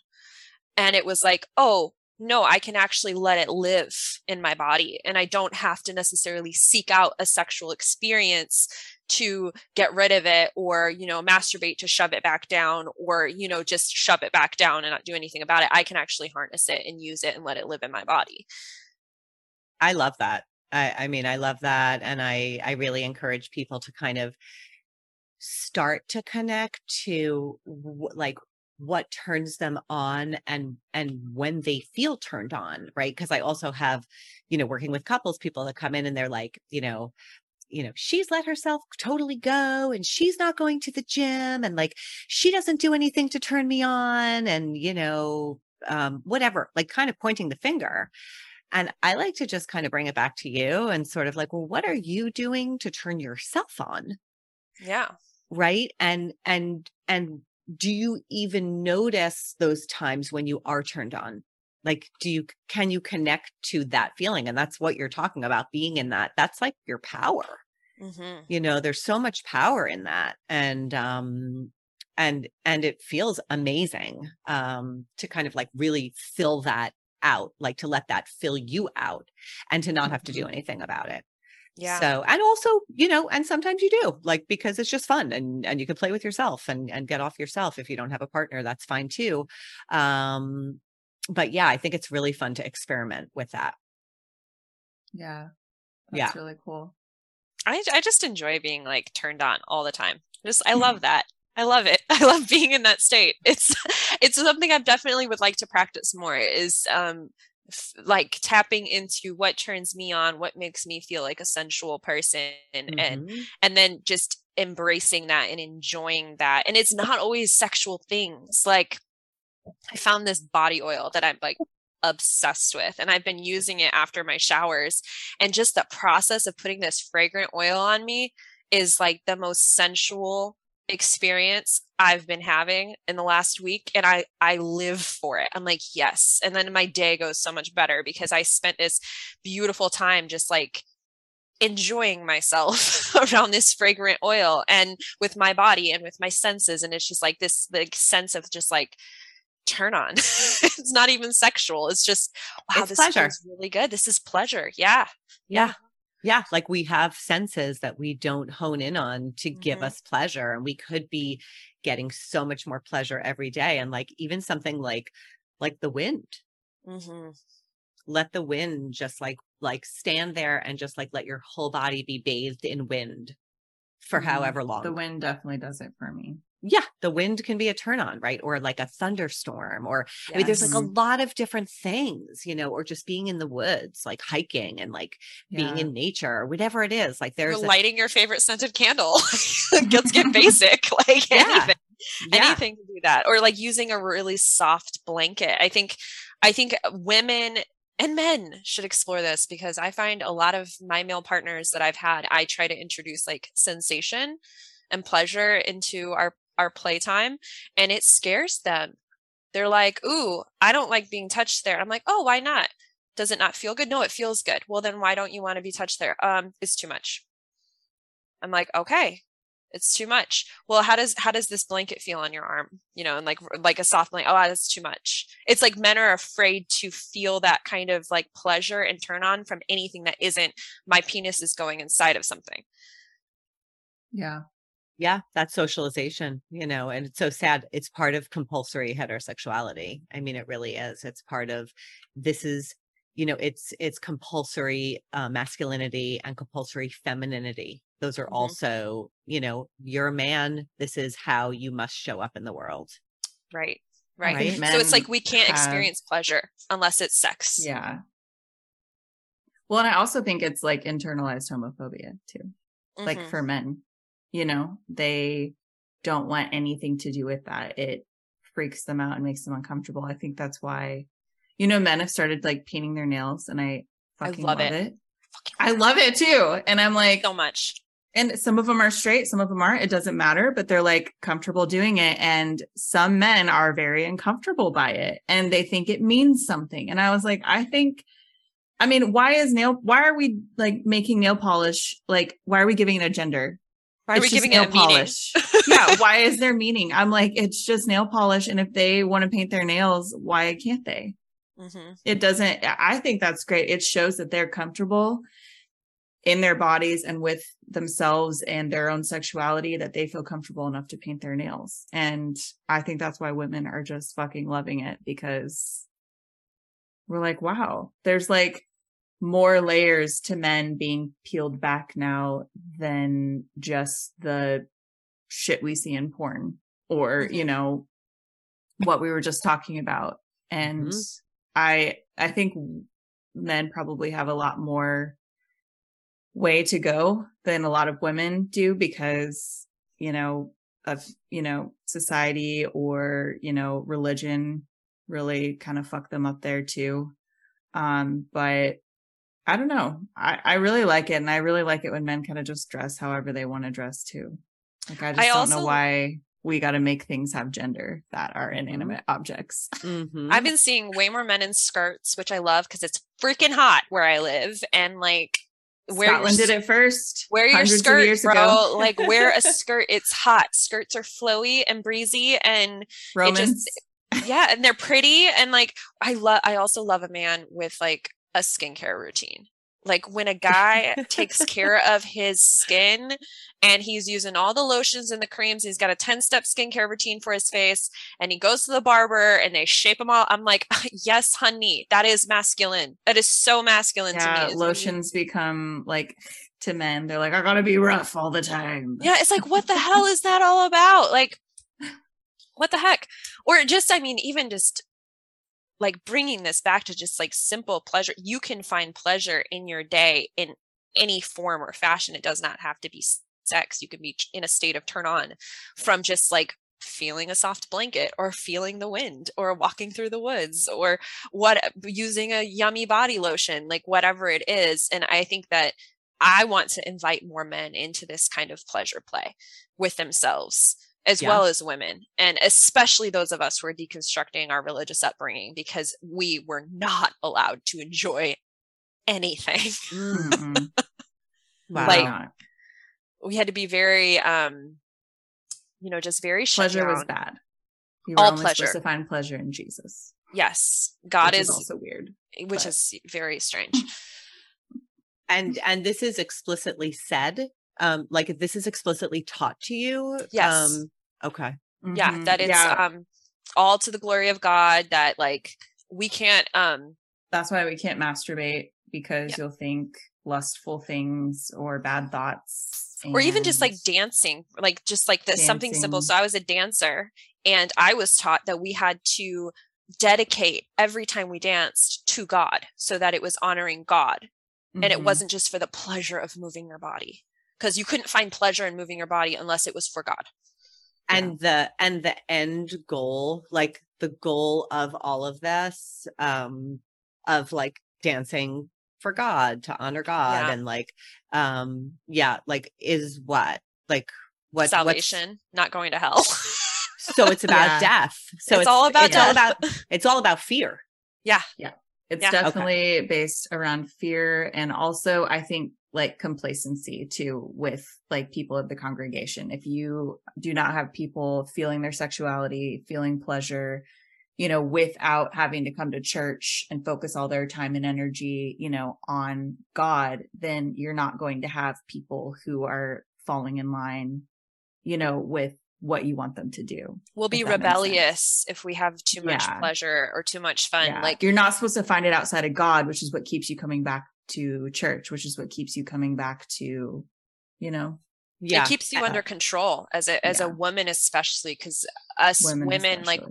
Speaker 2: And it was like, oh, no, I can actually let it live in my body. And I don't have to necessarily seek out a sexual experience to get rid of it or you know masturbate to shove it back down or you know just shove it back down and not do anything about it i can actually harness it and use it and let it live in my body
Speaker 3: i love that i i mean i love that and i i really encourage people to kind of start to connect to w- like what turns them on and and when they feel turned on right because i also have you know working with couples people that come in and they're like you know you know, she's let herself totally go and she's not going to the gym and like she doesn't do anything to turn me on and, you know, um, whatever, like kind of pointing the finger. And I like to just kind of bring it back to you and sort of like, well, what are you doing to turn yourself on?
Speaker 2: Yeah.
Speaker 3: Right. And, and, and do you even notice those times when you are turned on? like do you can you connect to that feeling and that's what you're talking about being in that that's like your power mm-hmm. you know there's so much power in that and um and and it feels amazing um to kind of like really fill that out like to let that fill you out and to not have to do mm-hmm. anything about it yeah so and also you know and sometimes you do like because it's just fun and and you can play with yourself and and get off yourself if you don't have a partner that's fine too um but yeah, I think it's really fun to experiment with that.
Speaker 1: Yeah. That's yeah. really cool.
Speaker 2: I I just enjoy being like turned on all the time. Just I love that. I love it. I love being in that state. It's it's something I definitely would like to practice more is um f- like tapping into what turns me on, what makes me feel like a sensual person mm-hmm. and and then just embracing that and enjoying that. And it's not always sexual things. Like I found this body oil that I'm like obsessed with and I've been using it after my showers and just the process of putting this fragrant oil on me is like the most sensual experience I've been having in the last week and I I live for it. I'm like, yes. And then my day goes so much better because I spent this beautiful time just like enjoying myself around this fragrant oil and with my body and with my senses and it's just like this like sense of just like turn on. it's not even sexual. It's just wow,
Speaker 3: It's
Speaker 2: this
Speaker 3: pleasure.
Speaker 2: feels really good. This is pleasure. Yeah.
Speaker 3: Yeah. Yeah. Like we have senses that we don't hone in on to give
Speaker 2: Mhm.
Speaker 3: us pleasure. And we could be getting so much more pleasure every day. And like even something like like the wind.
Speaker 2: hmm
Speaker 3: Let the wind just like like stand there and just like let your whole body be bathed in wind for
Speaker 1: Mhm.
Speaker 3: however long.
Speaker 1: The wind definitely does it for me.
Speaker 3: Yeah, the wind can be a turn on, right? Or like a thunderstorm or I mean, there's like a lot of different things, you know, or just being in the woods, like hiking and like being in nature or whatever it is. Like there's a-
Speaker 2: lighting your favorite scented candle. Let's get basic. Like
Speaker 3: Yeah.
Speaker 2: anything.
Speaker 3: yeah,
Speaker 2: anything to do that or like using a really soft blanket i think i think women and men should explore this because i find a lot of my male partners that i've had i try to introduce like sensation and pleasure into our our playtime and it scares them. They're like ooh i don't like being touched there. I'm like oh why not? Does it not feel good? No it feels good. Well then why don't you want to be touched there? Um it's too much. I'm like okay it's too much. Well how does how does this blanket feel on your arm? You know and like like a soft blanket oh that's too much. It's like men are afraid to feel that kind of like pleasure and turn on from anything that isn't my penis is going inside of something.
Speaker 1: Yeah.
Speaker 3: Yeah, that's socialization, you know, and it's so sad. It's part of compulsory heterosexuality. I mean, it really is. It's part of this is, you know, it's it's compulsory uh, masculinity and compulsory femininity. Those are
Speaker 2: Mhm.
Speaker 3: also, you know, you're a man. This is how you must show up in the world.
Speaker 2: right right,
Speaker 3: Right.
Speaker 2: so it's like we can't
Speaker 1: have-
Speaker 2: experience pleasure unless it's sex
Speaker 1: Yeah. Well, and I also think it's like internalized homophobia too. Like
Speaker 2: Mhm.
Speaker 1: for men, you know, they don't want anything to do with that. It freaks them out and makes them uncomfortable. I think that's why, you know, men have started like painting their nails and I
Speaker 2: I
Speaker 1: fucking
Speaker 2: love
Speaker 1: love,
Speaker 2: it.
Speaker 1: it. I love it too. And I'm like,
Speaker 2: so much
Speaker 1: and some of them are straight, some of them aren't. It doesn't matter, but they're like comfortable doing it. And some men are very uncomfortable by it and they think it means something. And I was like, I think, I mean, why is nail, why are we like making nail polish? Like, why are we giving it a gender?
Speaker 2: Why are we
Speaker 1: It's
Speaker 2: giving it a meaning
Speaker 1: yeah. Why is there meaning? I'm like, it's just nail polish. And if they want to paint their nails, why can't they?
Speaker 2: Mhm.
Speaker 1: it doesn't i think that's great it shows that they're comfortable in their bodies and with themselves and their own sexuality that they feel comfortable enough to paint their nails and i think that's why women are just fucking loving it because we're like wow there's like more layers to men being peeled back now than just the shit we see in porn or you
Speaker 2: Mhm.
Speaker 1: know what we were just talking about and
Speaker 3: Mhm.
Speaker 1: i i think men probably have a lot more way to go than a lot of women do because you know of you know society or you know religion really kind of fuck them up there too um but i don't know i i really like it and i really like it when men kind of just dress however they want to dress too like i just
Speaker 2: I
Speaker 1: don't
Speaker 2: also-
Speaker 1: know why we got to make things have gender that are inanimate objects
Speaker 3: Mhm.
Speaker 2: I've been seeing way more men in skirts, which I love because it's freaking hot where I live. And like, wear your
Speaker 1: Scotland
Speaker 2: s-
Speaker 1: did it first.
Speaker 2: Wear your
Speaker 1: hundreds of
Speaker 2: skirt, bro.
Speaker 1: ago.
Speaker 2: like, wear a skirt. It's hot. Skirts are flowy and breezy, and
Speaker 1: Romans.
Speaker 2: yeah, and they're pretty. And like, I love. I also love a man with like a skincare routine. Like when a guy takes care of his skin and he's using all the lotions and the creams, he's got a 10 step skincare routine for his face, and he goes to the barber and they shape him all. I'm like, yes, honey, that is masculine. That is so masculine to
Speaker 1: yeah,
Speaker 2: me. is when
Speaker 1: lotions become like to men. They're like, I gotta be rough all the time.
Speaker 2: Yeah, it's like, what the hell is that all about? Like, what the heck? Or just, I mean, even just like bringing this back to just like simple pleasure. You can find pleasure in your day in any form or fashion. It does not have to be sex. You can be in a state of turn on from just like feeling a soft blanket or feeling the wind or walking through the woods or what using a yummy body lotion, like whatever it is. And I think that I want to invite more men into this kind of pleasure play with themselves as
Speaker 3: Yeah.
Speaker 2: well as women, and especially those of us who are deconstructing our religious upbringing because we were not allowed to enjoy anything.
Speaker 1: Mm-mm.
Speaker 3: Wow.
Speaker 2: Like, we had to be very, um, you know, just very
Speaker 1: pleasure was bad. You were
Speaker 2: All pleasure.
Speaker 1: supposed to find pleasure in Jesus.
Speaker 2: Yes, God
Speaker 1: which
Speaker 2: is,
Speaker 1: also weird.
Speaker 2: which
Speaker 1: but-
Speaker 2: is very strange.
Speaker 3: and and this is explicitly said um like if this is explicitly taught to you
Speaker 2: Yes.
Speaker 3: um okay
Speaker 2: yeah
Speaker 1: Mhm.
Speaker 2: that it's
Speaker 1: Yeah,
Speaker 2: um all to the glory of god that like we can't um
Speaker 1: that's why we can't masturbate because
Speaker 2: Yeah.
Speaker 1: you'll think lustful things or bad thoughts,
Speaker 2: or even just like dancing like just like the something simple so i was a dancer and i was taught that we had to dedicate every time we danced to god so that it was honoring god and it
Speaker 1: Mhm.
Speaker 2: wasn't just for the pleasure of moving your body because you couldn't find pleasure in moving your body unless it was for god
Speaker 1: Yeah.
Speaker 3: and the and the end goal like the goal of all of this um of like dancing for god to honor god
Speaker 2: Yeah.
Speaker 3: and like um yeah like is what like what what's-
Speaker 2: salvation not going to hell
Speaker 3: so it's about
Speaker 1: Yeah.
Speaker 3: death so
Speaker 2: It's all about
Speaker 3: it's all about it's all about fear
Speaker 1: It's
Speaker 2: Yeah. Okay.
Speaker 1: definitely based around fear and also I think like complacency too with like people of the congregation. If you do not have people feeling their sexuality, feeling pleasure, you know, without having to come to church and focus all their time and energy, you know, on God, then you're not going to have people who are falling in line, you know, with what you want them to do.
Speaker 2: we'll be
Speaker 1: if that makes sense.
Speaker 2: rebellious if we have too much
Speaker 1: Yeah.
Speaker 2: pleasure or too much fun
Speaker 1: Yeah.
Speaker 2: like
Speaker 1: you're not supposed to find it outside of God, which is what keeps you coming back to church, which is what keeps you coming back to, you know,
Speaker 3: yeah
Speaker 2: it keeps you
Speaker 1: Uh,
Speaker 2: under control as a as
Speaker 1: yeah.
Speaker 2: a woman especially because us
Speaker 1: Women
Speaker 2: women, like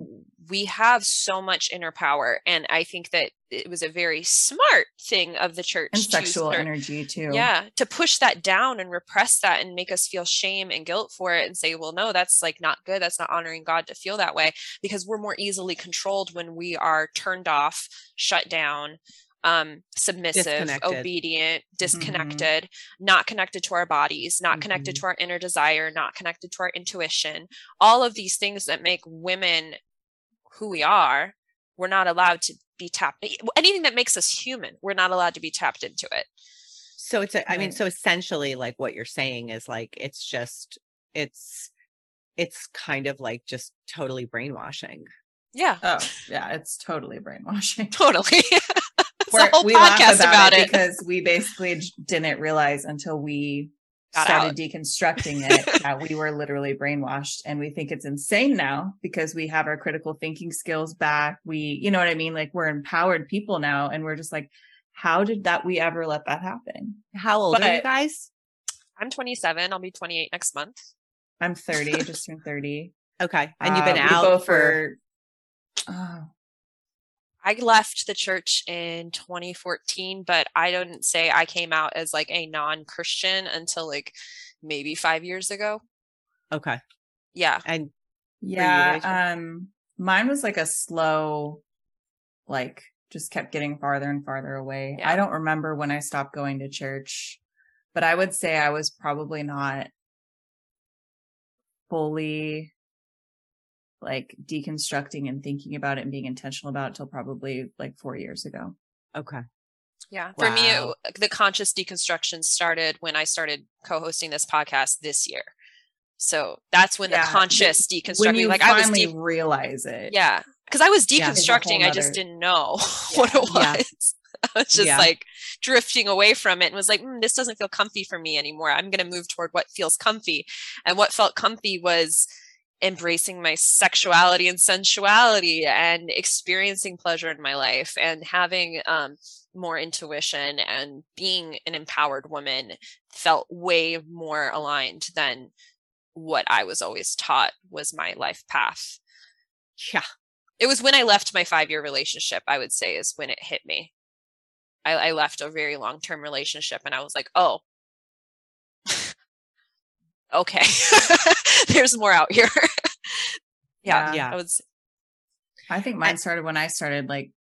Speaker 2: we have so much inner power and i think that it was a very smart thing of the church
Speaker 1: and
Speaker 2: to
Speaker 1: sexual
Speaker 2: start-
Speaker 1: energy too.
Speaker 2: yeah to push that down and repress that and make us feel shame and guilt for it and say well no that's like not good that's not honoring god to feel that way because we're more easily controlled when we are turned off shut down um submissive
Speaker 3: Disconnected.
Speaker 2: obedient disconnected not connected to our bodies not connected
Speaker 3: Mhm.
Speaker 2: to our inner desire not connected to our intuition all of these things that make women who we are we're not allowed to be tapped anything that makes us human we're not allowed to be tapped into it
Speaker 3: So it's, a, I mean, so essentially, like what you're saying is like it's just, it's, it's kind of like just totally brainwashing.
Speaker 2: yeah
Speaker 1: Oh, yeah, it's totally brainwashing.
Speaker 2: totally it's a whole
Speaker 1: we laugh
Speaker 2: podcast about, it,
Speaker 1: because we basically didn't realize until we
Speaker 2: Got
Speaker 1: started
Speaker 2: out.
Speaker 1: deconstructing it that we were literally brainwashed and we think it's insane now because we have our critical thinking skills back. We you know what i mean? Like we're empowered people now and we're just like how did that we ever let that happen?
Speaker 3: How old are you guys?
Speaker 2: i'm 27 i'll be 28 next month.
Speaker 1: I'm 30 just turned 30
Speaker 3: Okay. And you've been
Speaker 1: Uh,
Speaker 3: out
Speaker 1: both
Speaker 3: for,
Speaker 1: oh,
Speaker 2: i left the church in 2014 but i don't say i came out as like a non-christian until like maybe five years ago
Speaker 3: okay.
Speaker 2: yeah
Speaker 3: And
Speaker 1: yeah um mine was like a slow like just kept getting farther and farther away
Speaker 2: Yeah.
Speaker 1: i don't remember when i stopped going to church but i would say i was probably not fully like deconstructing and thinking about it and being intentional about it till probably like four years ago
Speaker 3: okay.
Speaker 2: Yeah. For me, it, the conscious deconstruction started when I started co-hosting this podcast this year. So that's when
Speaker 1: Yeah,
Speaker 2: the conscious
Speaker 1: when
Speaker 2: deconstructing,
Speaker 1: you
Speaker 2: like I was,
Speaker 1: finally
Speaker 2: de-
Speaker 1: reast it
Speaker 2: yeah, because I was
Speaker 3: Yeah.
Speaker 1: It's a whole
Speaker 2: deconstructing. I just didn't know what it
Speaker 3: Yeah.
Speaker 2: was. I was just
Speaker 3: Yeah.
Speaker 2: like drifting away from it and was like, "Mm, this doesn't feel comfy for me anymore. I'm going to move toward what feels comfy. And what felt comfy was embracing my sexuality and sensuality and experiencing pleasure in my life and having um, more intuition and being an empowered woman felt way more aligned than what I was always taught was my life path.
Speaker 3: Yeah.
Speaker 2: It was when I left my five year relationship, I would say, is when it hit me. I, I left a very long term relationship and I was like, oh, okay, there's more out here. yeah,
Speaker 1: Yeah.
Speaker 3: Yeah.
Speaker 2: I was,
Speaker 1: I think mine started when I started like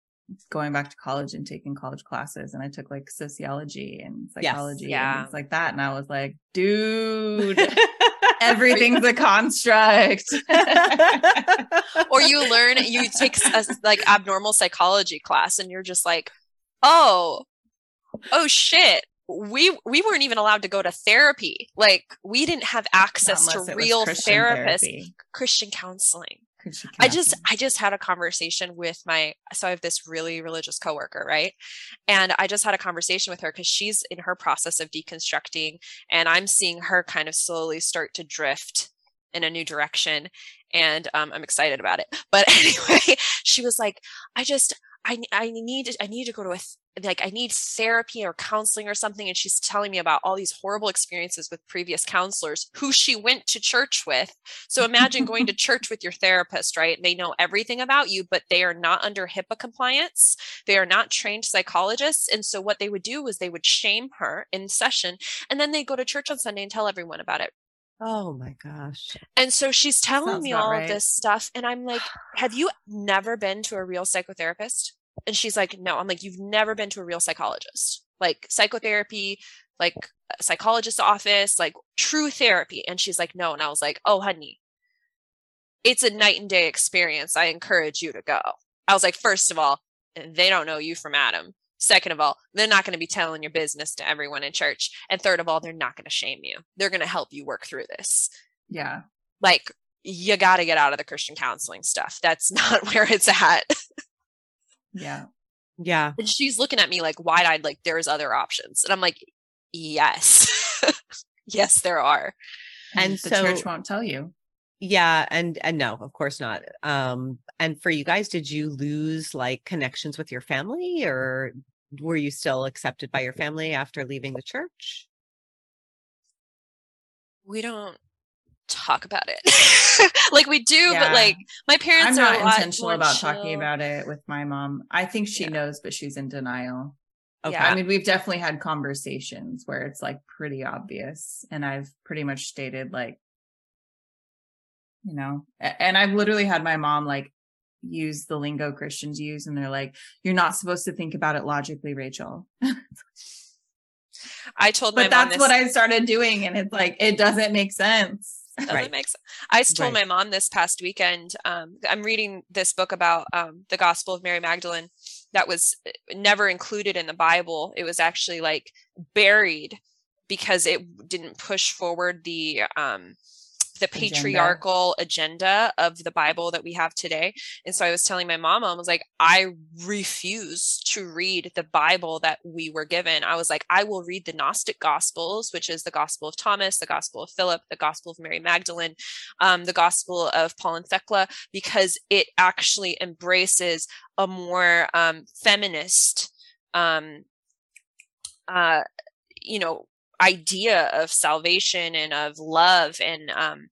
Speaker 1: going back to college and taking college classes and I took like sociology and
Speaker 3: Yes.
Speaker 1: psychology
Speaker 2: Yeah.
Speaker 1: and things like that. And I was like, dude, everything's a construct.
Speaker 2: or you learn you take a like abnormal psychology class and you're just like oh oh shit we we weren't even allowed to go to therapy like we didn't have access to real
Speaker 1: Christian
Speaker 2: therapists
Speaker 1: therapy.
Speaker 2: christian counseling I just. I just had a conversation with my so I have this really religious coworker, right? And I just had a conversation with her because she's in her process of deconstructing and I'm seeing her kind of slowly start to drift in a new direction and um, I'm excited about it. But anyway, she was like, I just I I need I need to go to a like I need therapy or counseling or something and she's telling me about all these horrible experiences with previous counselors who she went to church with so imagine going to church with your therapist, right? They know everything about you, but they are not under HIPAA compliance. They are not trained psychologists. And so what they would do was they would shame her in session and then they go to church on Sunday and tell everyone about it.
Speaker 3: Oh my gosh.
Speaker 2: And so she's telling
Speaker 1: Sounds
Speaker 2: me all
Speaker 1: right.
Speaker 2: of this stuff. And I'm like, have you never been to a real psychotherapist? And she's like, no. I'm like, you've never been to a real psychologist, like psychotherapy, like a psychologist's office, like true therapy. And she's like, no. And I was like, oh, honey, it's a night and day experience. I encourage you to go. I was like, first of all, they don't know you from Adam. Second of all, they're not going to be telling your business to everyone in church. And third of all, they're not going to shame you. They're going to help you work through this
Speaker 1: yeah.
Speaker 2: like you got to get out of the Christian counseling stuff. That's not where it's at.
Speaker 1: Yeah.
Speaker 3: Yeah.
Speaker 2: And she's looking at me like wide eyed, like there's other options. And I'm like, yes, yes, there are.
Speaker 3: And
Speaker 1: the
Speaker 3: so-
Speaker 1: church won't tell you.
Speaker 3: Yeah, and and no, of course not. Um and for you guys, did you lose like connections with your family or were you still accepted by your family after leaving the church?
Speaker 2: We don't talk about it. like we do,
Speaker 1: Yeah.
Speaker 2: but like my parents
Speaker 1: I'm
Speaker 2: are
Speaker 1: not intentional about talking about it with my mom. I think she
Speaker 2: Yeah.
Speaker 1: knows, but she's in denial.
Speaker 3: Okay.
Speaker 2: Yeah.
Speaker 1: I mean, we've definitely had conversations where it's like pretty obvious. And I've pretty much stated like, you know, and I've literally had my mom like use the lingo Christians use. And they're like, you're not supposed to think about it logically, Rachel.
Speaker 2: I told my
Speaker 1: But
Speaker 2: mom
Speaker 1: that's
Speaker 2: this-
Speaker 1: what I started doing. And it's like, it doesn't make sense.
Speaker 2: Doesn't
Speaker 3: Right.
Speaker 2: make sense. I s- told
Speaker 3: Right.
Speaker 2: my mom this past weekend. Um, I'm reading this book about um, the Gospel of Mary Magdalene that was uh, never included in the Bible. It was actually like buried because it didn't push forward the um, the
Speaker 1: Agenda.
Speaker 2: patriarchal agenda of the Bible that we have today. And so I was telling my mom, I was like, I refuse to read the Bible that we were given. I was like, I will read the Gnostic Gospels, which is the Gospel of Thomas, the Gospel of Philip, the Gospel of Mary Magdalene, um, the Gospel of Paul and Thecla, because it actually embraces a more um, feminist, um, uh, you know, idea of salvation and of love and um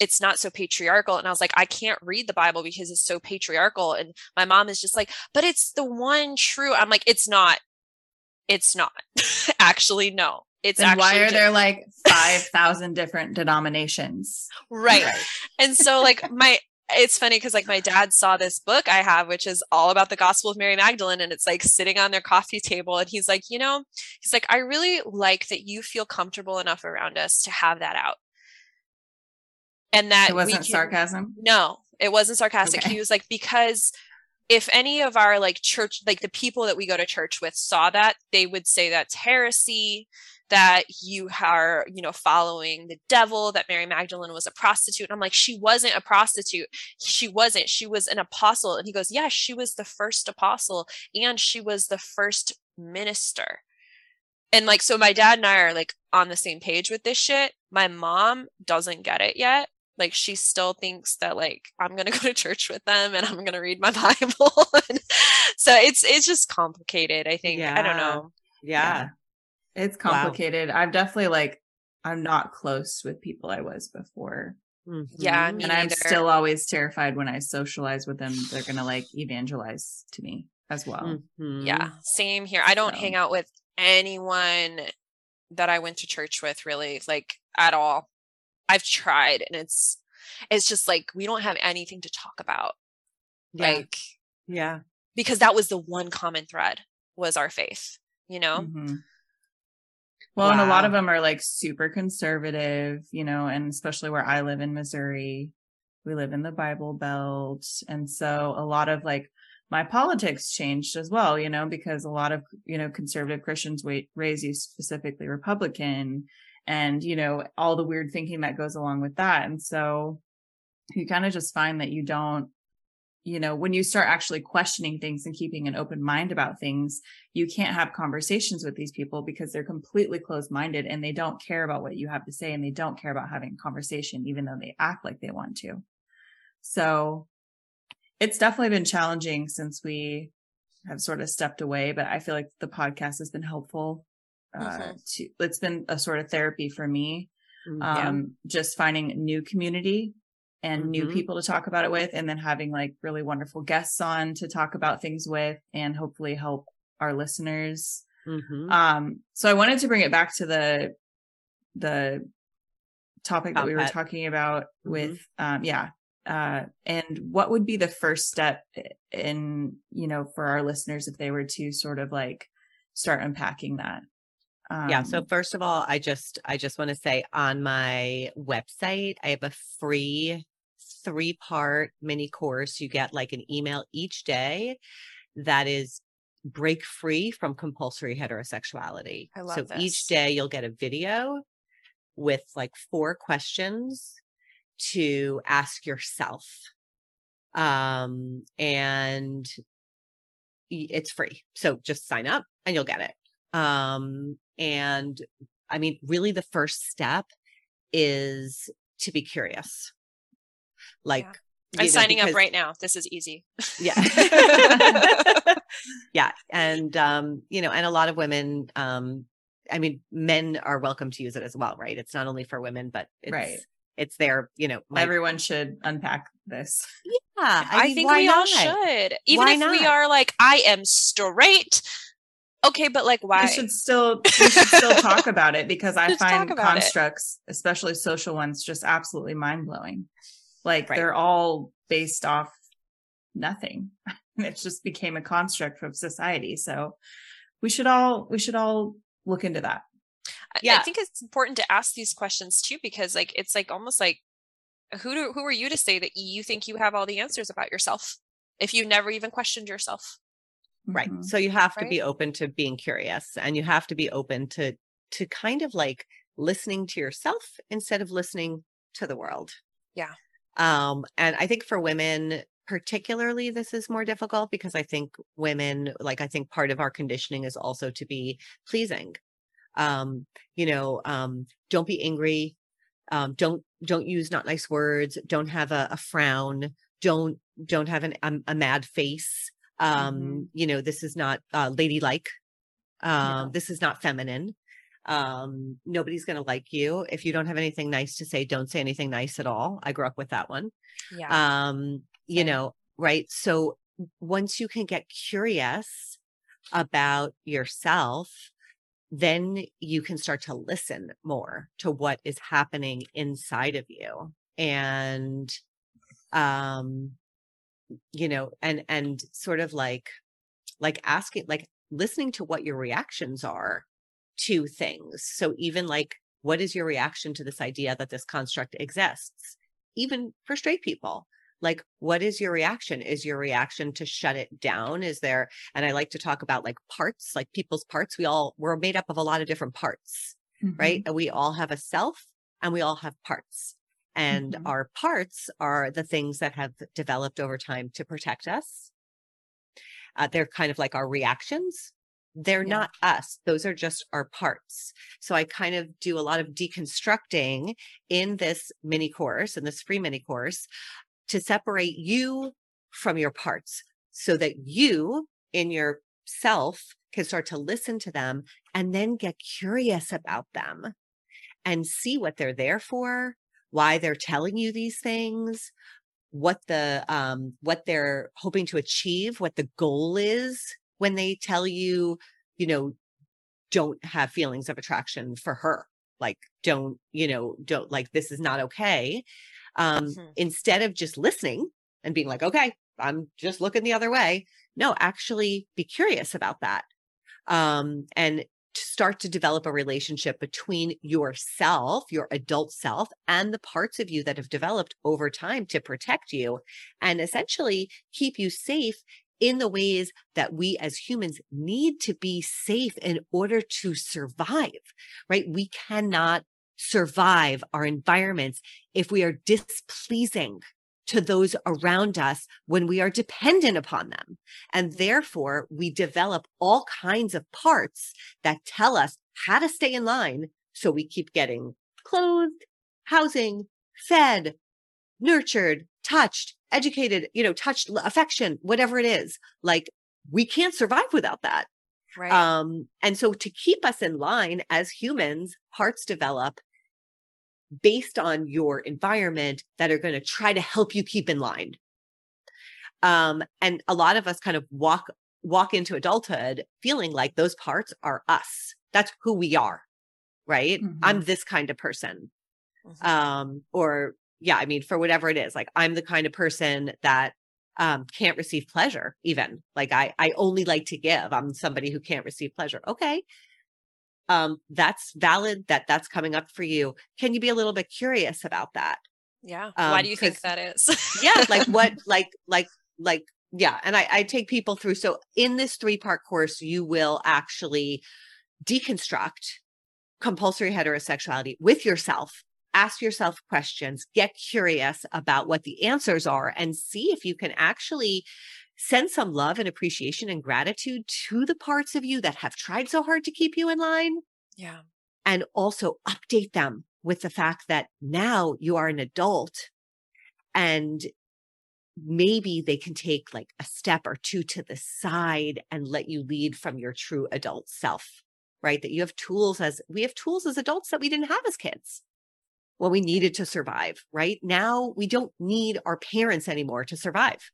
Speaker 2: it's not so patriarchal. And i was like i can't read the bible because it's so patriarchal. And my mom is just like but it's the one true i'm like it's not. It's not. Actually no. It's
Speaker 1: Then why are there like 5,000 different denominations?
Speaker 2: right. And so like my it's funny because like my dad saw this book I have, which is all about the Gospel of Mary Magdalene, and it's like sitting on their coffee table, and he's like, you know, he's like, I really like that you feel comfortable enough around us to have that out, and that
Speaker 1: It
Speaker 2: we
Speaker 1: wasn't
Speaker 2: can-
Speaker 1: sarcasm.
Speaker 2: No, it wasn't sarcastic.
Speaker 1: Okay.
Speaker 2: He was like, because if any of our like church, like the people that we go to church with saw that, they would say that's heresy, that you are, you know, following the devil, that Mary Magdalene was a prostitute. And I'm like, she wasn't a prostitute. She wasn't. She was an apostle. And he goes, yeah, she was the first apostle and she was the first minister. And like, so my dad and I are like on the same page with this shit. My mom doesn't get it yet like she still thinks that like i'm gonna go to church with them and i'm gonna read my bible so it's it's just complicated i think i don't
Speaker 3: Yeah.
Speaker 2: know
Speaker 3: Yeah.
Speaker 1: It's
Speaker 3: Wow.
Speaker 1: complicated. I'm definitely like, I'm not close with people I was before.
Speaker 2: Yeah,
Speaker 3: Mhm.
Speaker 2: me
Speaker 1: and I'm
Speaker 2: neither.
Speaker 1: still always terrified when I socialize with them, they're going to like evangelize to me as well.
Speaker 3: Mhm.
Speaker 2: yeah same here i don't
Speaker 1: So-
Speaker 2: hang out with anyone that i went to church with really like at all i've tried and it's it's just like we don't have anything to talk about
Speaker 3: Yeah.
Speaker 2: like
Speaker 3: Yeah.
Speaker 2: because that was the one common thread was our faith, you know?
Speaker 1: Mhm. Well, and a lot of them are like super conservative, you know, and especially where I live in Missouri, we live in the Bible Belt. And so a lot of like my politics changed as well, you know, because a lot of, you know, conservative Christians wait, raise you specifically Republican and, you know, all the weird thinking that goes along with that. And so you kind of just find that you don't, you know, when you start actually questioning things and keeping an open mind about things, you can't have conversations with these people because they're completely closed minded and they don't care about what you have to say and they don't care about having a conversation, even though they act like they want to. So it's definitely been challenging since we have sort of stepped away, but I feel like the podcast has been helpful. Uh,
Speaker 2: Mhm.
Speaker 1: to, it's been a sort of therapy for me
Speaker 3: Mm, yeah.
Speaker 1: um just finding a new community and new
Speaker 3: Mhm.
Speaker 1: people to talk about it with and then having like really wonderful guests on to talk about things with and hopefully help our listeners
Speaker 3: Mhm.
Speaker 1: um so i wanted to bring it back to the the topic that
Speaker 3: Top
Speaker 1: we were talking about
Speaker 3: Mhm.
Speaker 1: with um yeah uh and what would be the first step in you know for our listeners if they were to sort of like start unpacking that
Speaker 3: yeah so
Speaker 1: Um,
Speaker 3: first of all i just i just want to say on my website i have a free three part mini course. You get like an email each day that is break free from compulsory heterosexuality.
Speaker 2: I love
Speaker 3: so
Speaker 2: this.
Speaker 3: each day you'll get a video with like four questions to ask yourself. Um and it's free. So just sign up and you'll get it. Um and i mean really the first step is to be curious like
Speaker 2: I'm
Speaker 3: you know,
Speaker 2: signing up right now. This is easy.
Speaker 3: yeah yeah and um you know and a lot of women um i mean men are welcome to use it as well right it's not only for women but it's
Speaker 1: Right.
Speaker 3: it's their you know my,
Speaker 1: everyone should unpack this
Speaker 3: yeah
Speaker 2: I,
Speaker 3: mean,
Speaker 2: think
Speaker 3: why
Speaker 2: we all should. Even
Speaker 3: Why
Speaker 2: if we are like, I am straight. Okay, but like why?
Speaker 1: we should still we should still talk about it because I find
Speaker 2: about it.
Speaker 1: constructs, especially social ones, just absolutely mind blowing. Like
Speaker 3: Right.
Speaker 1: they're all based off nothing. it just became a construct of society. So we should all we should all look into that.
Speaker 2: I- I think it's important to ask these questions too, because like it's like almost like who do, who are you to say that you think you have all the answers about yourself if you never even questioned yourself?
Speaker 3: right
Speaker 1: Mhm.
Speaker 3: so you have to
Speaker 2: Right?
Speaker 3: be open to being curious and you have to be open to to kind of like listening to yourself instead of listening to the world
Speaker 2: Yeah.
Speaker 3: Um and i think for women particularly this is more difficult because i think women like i think part of our conditioning is also to be pleasing. Um you know um don't be angry. Um don't don't use not nice words. Don't have a, a frown. Don't don't have an a, a mad face. Um
Speaker 1: Mhm.
Speaker 3: you know this is not uh ladylike. Um this is not feminine um nobody's going to like you. If you don't have anything nice to say don't say anything nice at all. I grew up with that one.
Speaker 2: Yeah.
Speaker 3: um you
Speaker 2: Same.
Speaker 3: know right? So once you can get curious about yourself then you can start to listen more to what is happening inside of you. And um you know and and sort of like like asking like listening to what your reactions are to things. So even like what is your reaction to this idea that this construct exists even for straight people? Like what is your reaction? Is your reaction to shut it down? Is there and i like to talk about like parts like people's parts. We all we're made up of a lot of different parts right? And we all have a self and we all have parts. And
Speaker 1: Mhm.
Speaker 3: our parts are the things that have developed over time to protect us. Uh, they're kind of like our reactions they're
Speaker 1: Yeah.
Speaker 3: not us those are just our parts so i kind of do a lot of deconstructing in this mini course in this free mini course to separate you from your parts so that you in yourself can start to listen to them and then get curious about them and see what they're there for why they're telling you these things what the um what they're hoping to achieve what the goal is when they tell you you know don't have feelings of attraction for her like don't you know don't like this is not okay um
Speaker 2: Mhm.
Speaker 3: instead of just listening and being like okay I'm just looking the other way. No, actually be curious about that. Um, and to start to develop a relationship between yourself, your adult self, and the parts of you that have developed over time to protect you and essentially keep you safe in the ways that we as humans need to be safe in order to survive, right? We cannot survive our environments if we are displeasing to those around us when we are dependent upon them. And therefore, we develop all kinds of parts that tell us how to stay in line. So we keep getting clothed, housing, fed, nurtured, touched, educated, you know, touched, affection, whatever it is. Like we can't survive without that.
Speaker 2: Right.
Speaker 3: Um, and so to keep us in line as humans, hearts develop based on your environment that are going to try to help you keep in line. Um, and a lot of us kind of walk walk into adulthood feeling like those parts are us. That's who we are, right?
Speaker 1: Mhm.
Speaker 3: I'm this kind of person.
Speaker 2: Mhm.
Speaker 3: Um, or yeah, I mean, for whatever it is, like I'm the kind of person that um can't receive pleasure even like i i only like to give i'm somebody who can't receive pleasure okay. Um that's valid that that's coming up for you. Can you be a little bit curious about that?
Speaker 2: Yeah. Why
Speaker 3: um,
Speaker 2: do you think that is?
Speaker 3: Yeah like what like like like yeah and i i take people through so in this three part course you will actually deconstruct compulsory heterosexuality with yourself ask yourself questions get curious about what the answers are and see if you can actually send some love and appreciation and gratitude to the parts of you that have tried so hard to keep you in line.
Speaker 2: Yeah.
Speaker 3: and also update them with the fact that now you are an adult and maybe they can take like a step or two to the side and let you lead from your true adult self right? That you have tools as we have tools as adults that we didn't have as kids when we needed to survive right? Now we don't need our parents anymore to survive.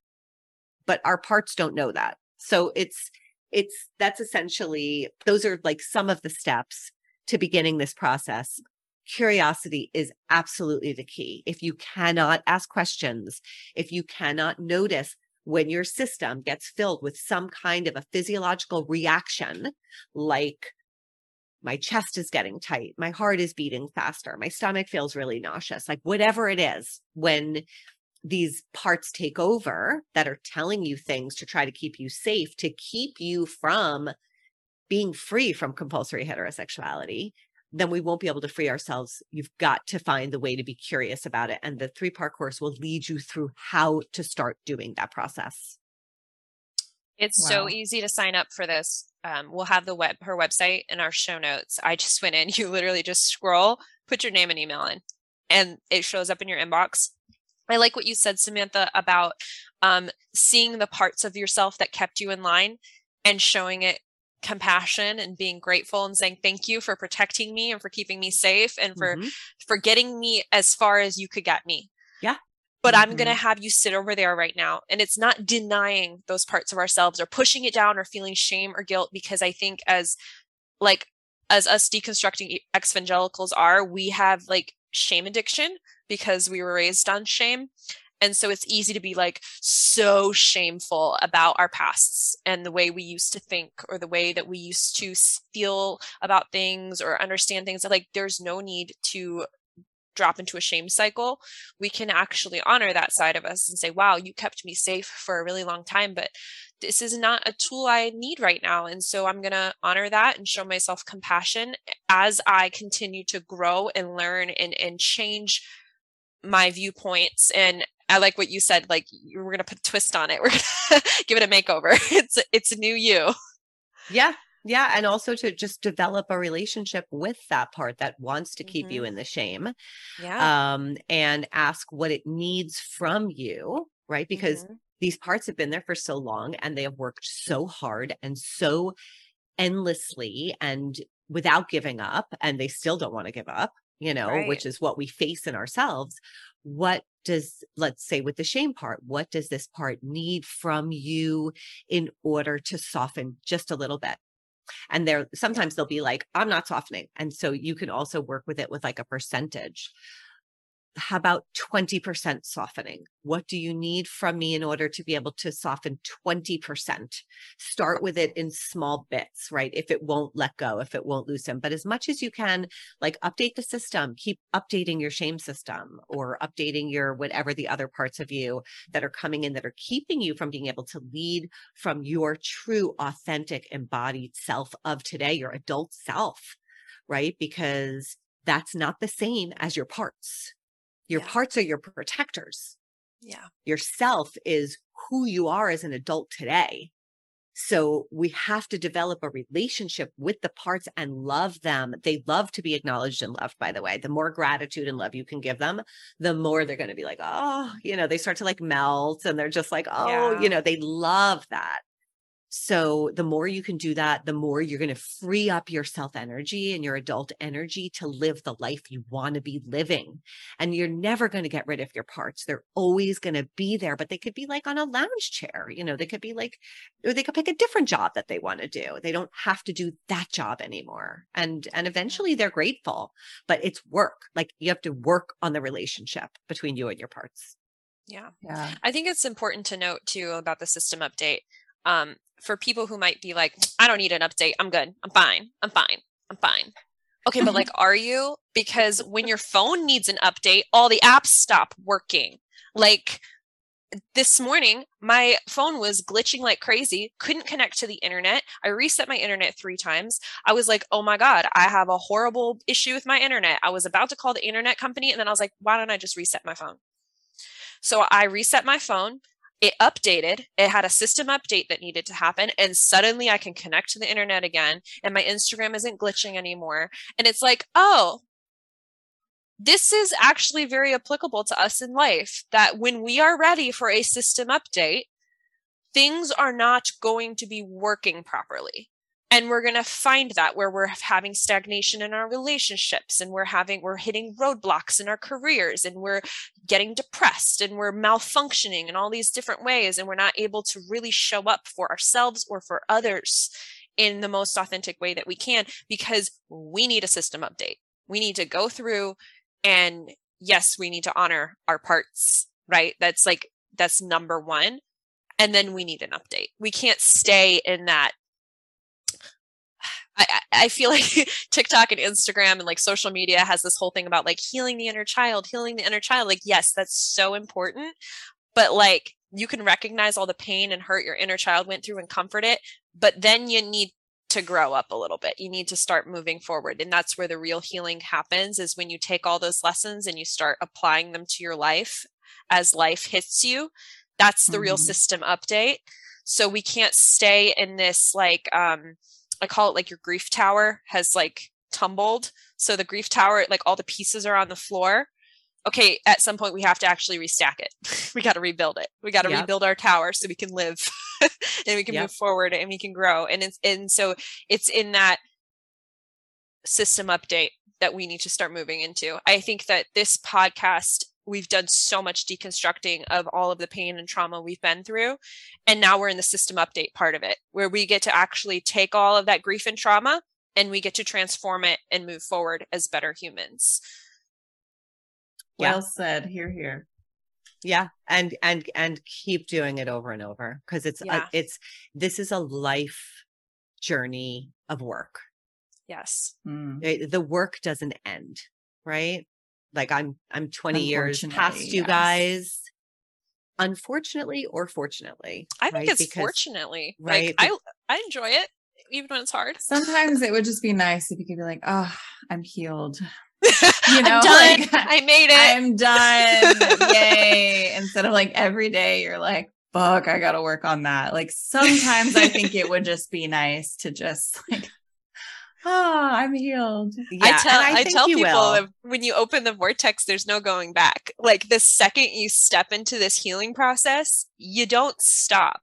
Speaker 3: But our parts don't know that. So it's it's that's essentially those are like some of the steps to beginning this process. Curiosity is absolutely the key. If you cannot ask questions if you cannot notice when your system gets filled with some kind of a physiological reaction like my chest is getting tight my heart is beating faster my stomach feels really nauseous like whatever it is when these parts take over that are telling you things to try to keep you safe to keep you from being free from compulsory heterosexuality then we won't be able to free ourselves. You've got to find the way to be curious about it and the three part course will lead you through how to start doing that process
Speaker 2: It's
Speaker 1: Wow.
Speaker 2: so easy to sign up for this. Um, we'll have the web her website in our show notes. I just went in. You literally just scroll, put your name and email in, and it shows up in your inbox. I like what you said, Samantha, about um, seeing the parts of yourself that kept you in line and showing it compassion and being grateful and saying thank you for protecting me and for keeping me safe and for
Speaker 3: Mhm.
Speaker 2: for getting me as far as you could get me.
Speaker 3: Yeah.
Speaker 2: But I'm going to
Speaker 1: mm-hmm.
Speaker 2: have you sit over there right now. And it's not denying those parts of ourselves or pushing it down or feeling shame or guilt because I think as like as us deconstructing evangelicals are, we have like shame addiction because we were raised on shame. And so it's easy to be like so shameful about our pasts and the way we used to think or the way that we used to feel about things or understand things. Like there's no need to drop into a shame cycle. We can actually honor that side of us and say, wow, you kept me safe for a really long time, but this is not a tool I need right now. And so I'm going to honor that and show myself compassion as I continue to grow and learn and, and change my viewpoints. And I like what you said, like we're going to put a twist on it. We're to give it a makeover. It's, it's a new you.
Speaker 3: yeah yeah and also to just develop a relationship with that part that wants to keep you
Speaker 2: Mhm.
Speaker 3: in the shame
Speaker 2: Yeah.
Speaker 3: um and ask what it needs from you right because
Speaker 2: Mhm.
Speaker 3: these parts have been there for so long and they have worked so hard and so endlessly and without giving up and they still don't want to give up you know
Speaker 2: Right.
Speaker 3: which is what we face in ourselves what does let's say with the shame part what does this part need from you in order to soften just a little bit and there sometimes they'll be like i'm not softening. And so you can also work with it with like a percentage how about 20% softening? What do you need from me in order to be able to soften 20%? Start with it in small bits, right? If it won't let go, if it won't loosen, but as much as you can, like update the system, keep updating your shame system or updating your whatever the other parts of you that are coming in that are keeping you from being able to lead from your true, authentic, embodied self of today, your adult self, right? Because that's not the same as your parts your
Speaker 2: Yeah.
Speaker 3: parts are your protectors.
Speaker 2: Yeah.
Speaker 3: Yourself is who you are as an adult today. So we have to develop a relationship with the parts and love them. They love to be acknowledged and loved, by the way. The more gratitude and love you can give them, the more they're going to be like, oh, you know, they start to like melt and they're just like, oh,
Speaker 2: Yeah.
Speaker 3: you know, they love that. So the more you can do that, the more you're going to free up your self energy and your adult energy to live the life you want to be living. And you're never going to get rid of your parts. They're always going to be there, but they could be like on a lounge chair. You know, they could be like, or they could pick a different job that they want to do. They don't have to do that job anymore. And, and eventually they're grateful, but it's work. Like you have to work on the relationship between you and your parts.
Speaker 2: Yeah.
Speaker 1: Yeah.
Speaker 2: I think it's important to note too about the system update. Um, for people who might be like, I don't need an update. I'm good. I'm fine. I'm fine. I'm fine. Okay, but like, are you? Because when your phone needs an update, all the apps stop working. Like this morning, my phone was glitching like crazy, couldn't connect to the internet. I reset my internet three times. I was like, oh my God, I have a horrible issue with my internet. I was about to call the internet company, and then I was like, why don't I just reset my phone? So I reset my phone. It updated. It had a system update that needed to happen. And suddenly I can connect to the internet again. And my Instagram isn't glitching anymore. And it's like, oh, this is actually very applicable to us in life that when we are ready for a system update, things are not going to be working properly and we're going to find that where we're having stagnation in our relationships and we're having we're hitting roadblocks in our careers and we're getting depressed and we're malfunctioning in all these different ways and we're not able to really show up for ourselves or for others in the most authentic way that we can because we need a system update. We need to go through and yes we need to honor our parts right? That's like that's number 1 and then we need an update. We can't stay in that I, feel like TikTok and Instagram and like social media has this whole thing about like healing the inner child, healing the inner child. Like, yes, that's so important. But like, you can recognize all the pain and hurt your inner child went through and comfort it. But then you need to grow up a little bit. You need to start moving forward. And that's where the real healing happens is when you take all those lessons and you start applying them to your life as life hits you. That's the real
Speaker 1: Mhm.
Speaker 2: system update. So we can't stay in this like, um, I call it like your grief tower has like tumbled. So the grief tower, like all the pieces are on the floor. Okay, at some point we have to actually restack it. we got to rebuild it. We got to
Speaker 3: Yep.
Speaker 2: rebuild our tower so we can live and we can
Speaker 3: Yep.
Speaker 2: move forward and we can grow. And it's and so it's in that system update that we need to start moving into. I think that this podcast we've done so much deconstructing of all of the pain and trauma we've been through and now we're in the system update part of it where we get to actually take all of that grief and trauma and we get to transform it and move forward as better humans
Speaker 3: Yeah.
Speaker 1: Well said. Hear, hear.
Speaker 3: Yeah. And, and, and keep doing it over and over because it's,
Speaker 2: Yeah.
Speaker 3: a, it's, this is a life journey of work.
Speaker 2: yes
Speaker 1: Mm.
Speaker 3: It- the work doesn't end, right? Like I'm, I'm 20 years past
Speaker 1: Unfortunately,
Speaker 3: you
Speaker 1: yes.
Speaker 3: guys. Unfortunately or fortunately.
Speaker 2: i think
Speaker 3: right?
Speaker 2: it's
Speaker 3: Because-
Speaker 2: fortunately
Speaker 3: right,
Speaker 2: like i i enjoy it even when it's hard
Speaker 1: Sometimes it would just be nice if you could be like, oh, I'm healed.
Speaker 2: you
Speaker 1: know,
Speaker 2: i'm done
Speaker 1: like,
Speaker 2: i made it
Speaker 1: I'm done. Yay. Instead of like every day you're like, fuck, I gotta work on that. Like sometimes I think it would just be nice to just like, oh, I'm healed.
Speaker 3: Yeah.
Speaker 2: I tell
Speaker 3: and
Speaker 2: I, tell people
Speaker 3: will.
Speaker 2: when you open the vortex, there's no going back. Like the second you step into this healing process, you don't stop.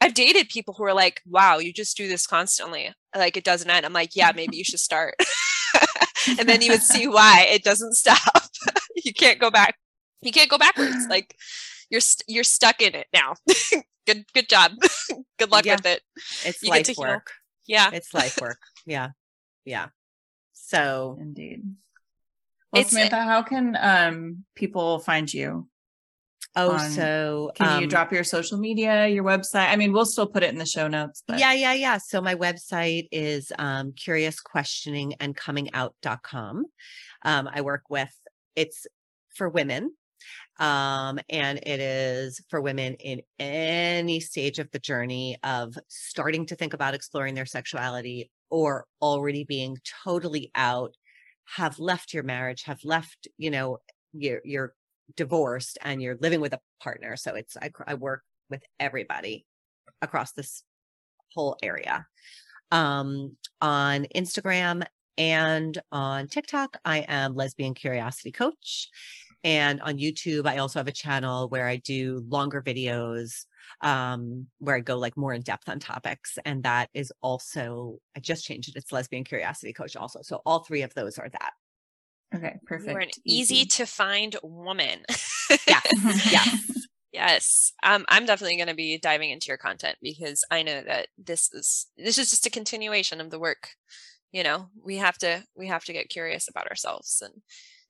Speaker 2: I've dated people who are like, "Wow, you just do this constantly. Like it doesn't end." I'm like, "Yeah, maybe you should start." and then you would see why it doesn't stop. you can't go back. You can't go backwards. Like you're st- you're stuck in it now. good good job. good luck
Speaker 3: Yeah.
Speaker 2: with it.
Speaker 3: It's
Speaker 2: you get
Speaker 3: life
Speaker 2: to heal.
Speaker 3: work.
Speaker 2: Yeah.
Speaker 3: It's life work. Yeah. Yeah. So
Speaker 1: Indeed. Well, Samantha, how can um, people find you?
Speaker 3: Oh, on, so
Speaker 1: can um, you drop your social media, your website? I mean, we'll still put it in the show notes.
Speaker 3: But. Yeah, yeah, yeah. So my website is um, curiousquestioningandcomingout.com. Um, I work with, it's for women. Um, and it is for women in any stage of the journey of starting to think about exploring their sexuality or already being totally out, have left your marriage, have left, you know, you're divorced and you're living with a partner. So it's, I, I work with everybody across this whole area. Um, on Instagram and on TikTok, I am Lesbian Curiosity Coach. And on YouTube, I also have a channel where I do longer videos um, where I go like more in depth on topics. And that is also, I just changed it. It's Lesbian Curiosity Coach also. So all three of those are that.
Speaker 1: Okay, perfect.
Speaker 2: You're an easy, easy to find woman.
Speaker 3: yes. yes.
Speaker 2: Yes. Um, I'm definitely going to be diving into your content because I know that this is this is just a continuation of the work. You know, we have to we have to get curious about ourselves and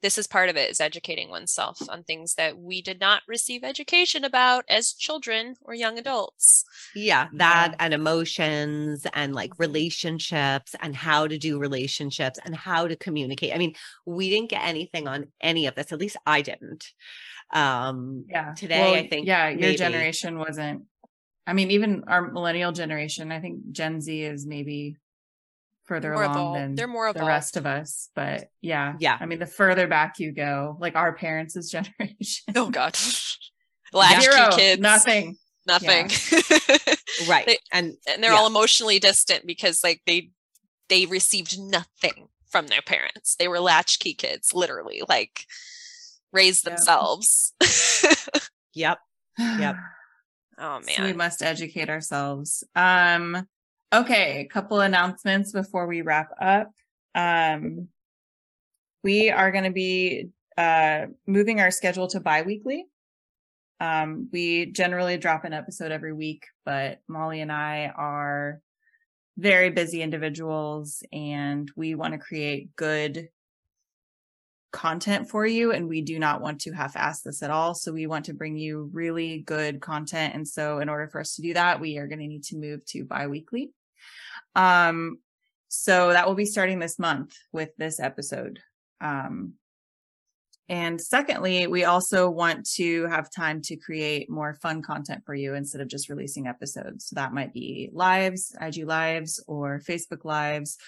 Speaker 2: this is part of it is educating oneself on things that we did not receive education about as children or young adults
Speaker 3: yeah that yeah. and emotions and like relationships and how to do relationships and how to communicate i mean we didn't get anything on any of this at least i didn't um
Speaker 1: yeah
Speaker 3: today
Speaker 1: well,
Speaker 3: i think
Speaker 1: yeah maybe. your generation wasn't i mean even our millennial generation i think gen z is maybe further more along evolved. than they're more evolved. the rest of us. But yeah,
Speaker 3: yeah.
Speaker 1: I mean, the further back you go, like our parents' generation.
Speaker 2: Oh God, latchkey Zero, kids,
Speaker 1: nothing,
Speaker 2: nothing.
Speaker 3: Yeah. right,
Speaker 2: they, and and they're yeah. all emotionally distant because like they they received nothing from their parents. They were latchkey kids, literally, like raised yep. themselves.
Speaker 3: yep. Yep.
Speaker 2: Oh man.
Speaker 1: So we must educate ourselves. Um Okay, a couple announcements before we wrap up. Um, we are going to be uh, moving our schedule to biweekly. Um, we generally drop an episode every week, but Molly and I are very busy individuals and we want to create good content for you and we do not want to half ass this at all so we want to bring you really good content and so in order for us to do that we are going to need to move to biweekly um, so that will be starting this month with this episode. Um, and secondly, we also want to have time to create more fun content for you instead of just releasing episodes. So that might be lives, IG lives or Facebook lives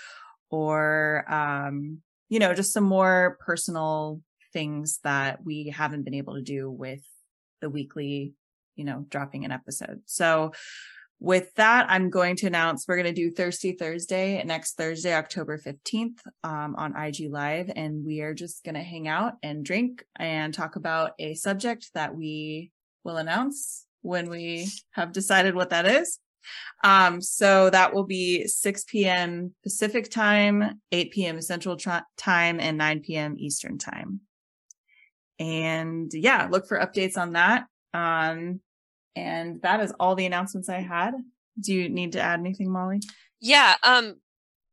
Speaker 1: or, um, you know, just some more personal things that we haven't been able to do with the weekly, you know, dropping an episode. So with that, I'm going to announce we're going to do Thirsty Thursday next Thursday, October 15th um, on IG Live. And we are just going to hang out and drink and talk about a subject that we will announce when we have decided what that is. Um, so that will be 6 p.m. Pacific time, 8 p.m. Central tra- time, and 9 p.m. Eastern time. And yeah, look for updates on that. Um, and that is all the announcements I had. Do you need to add anything, Molly?
Speaker 2: Yeah. Um,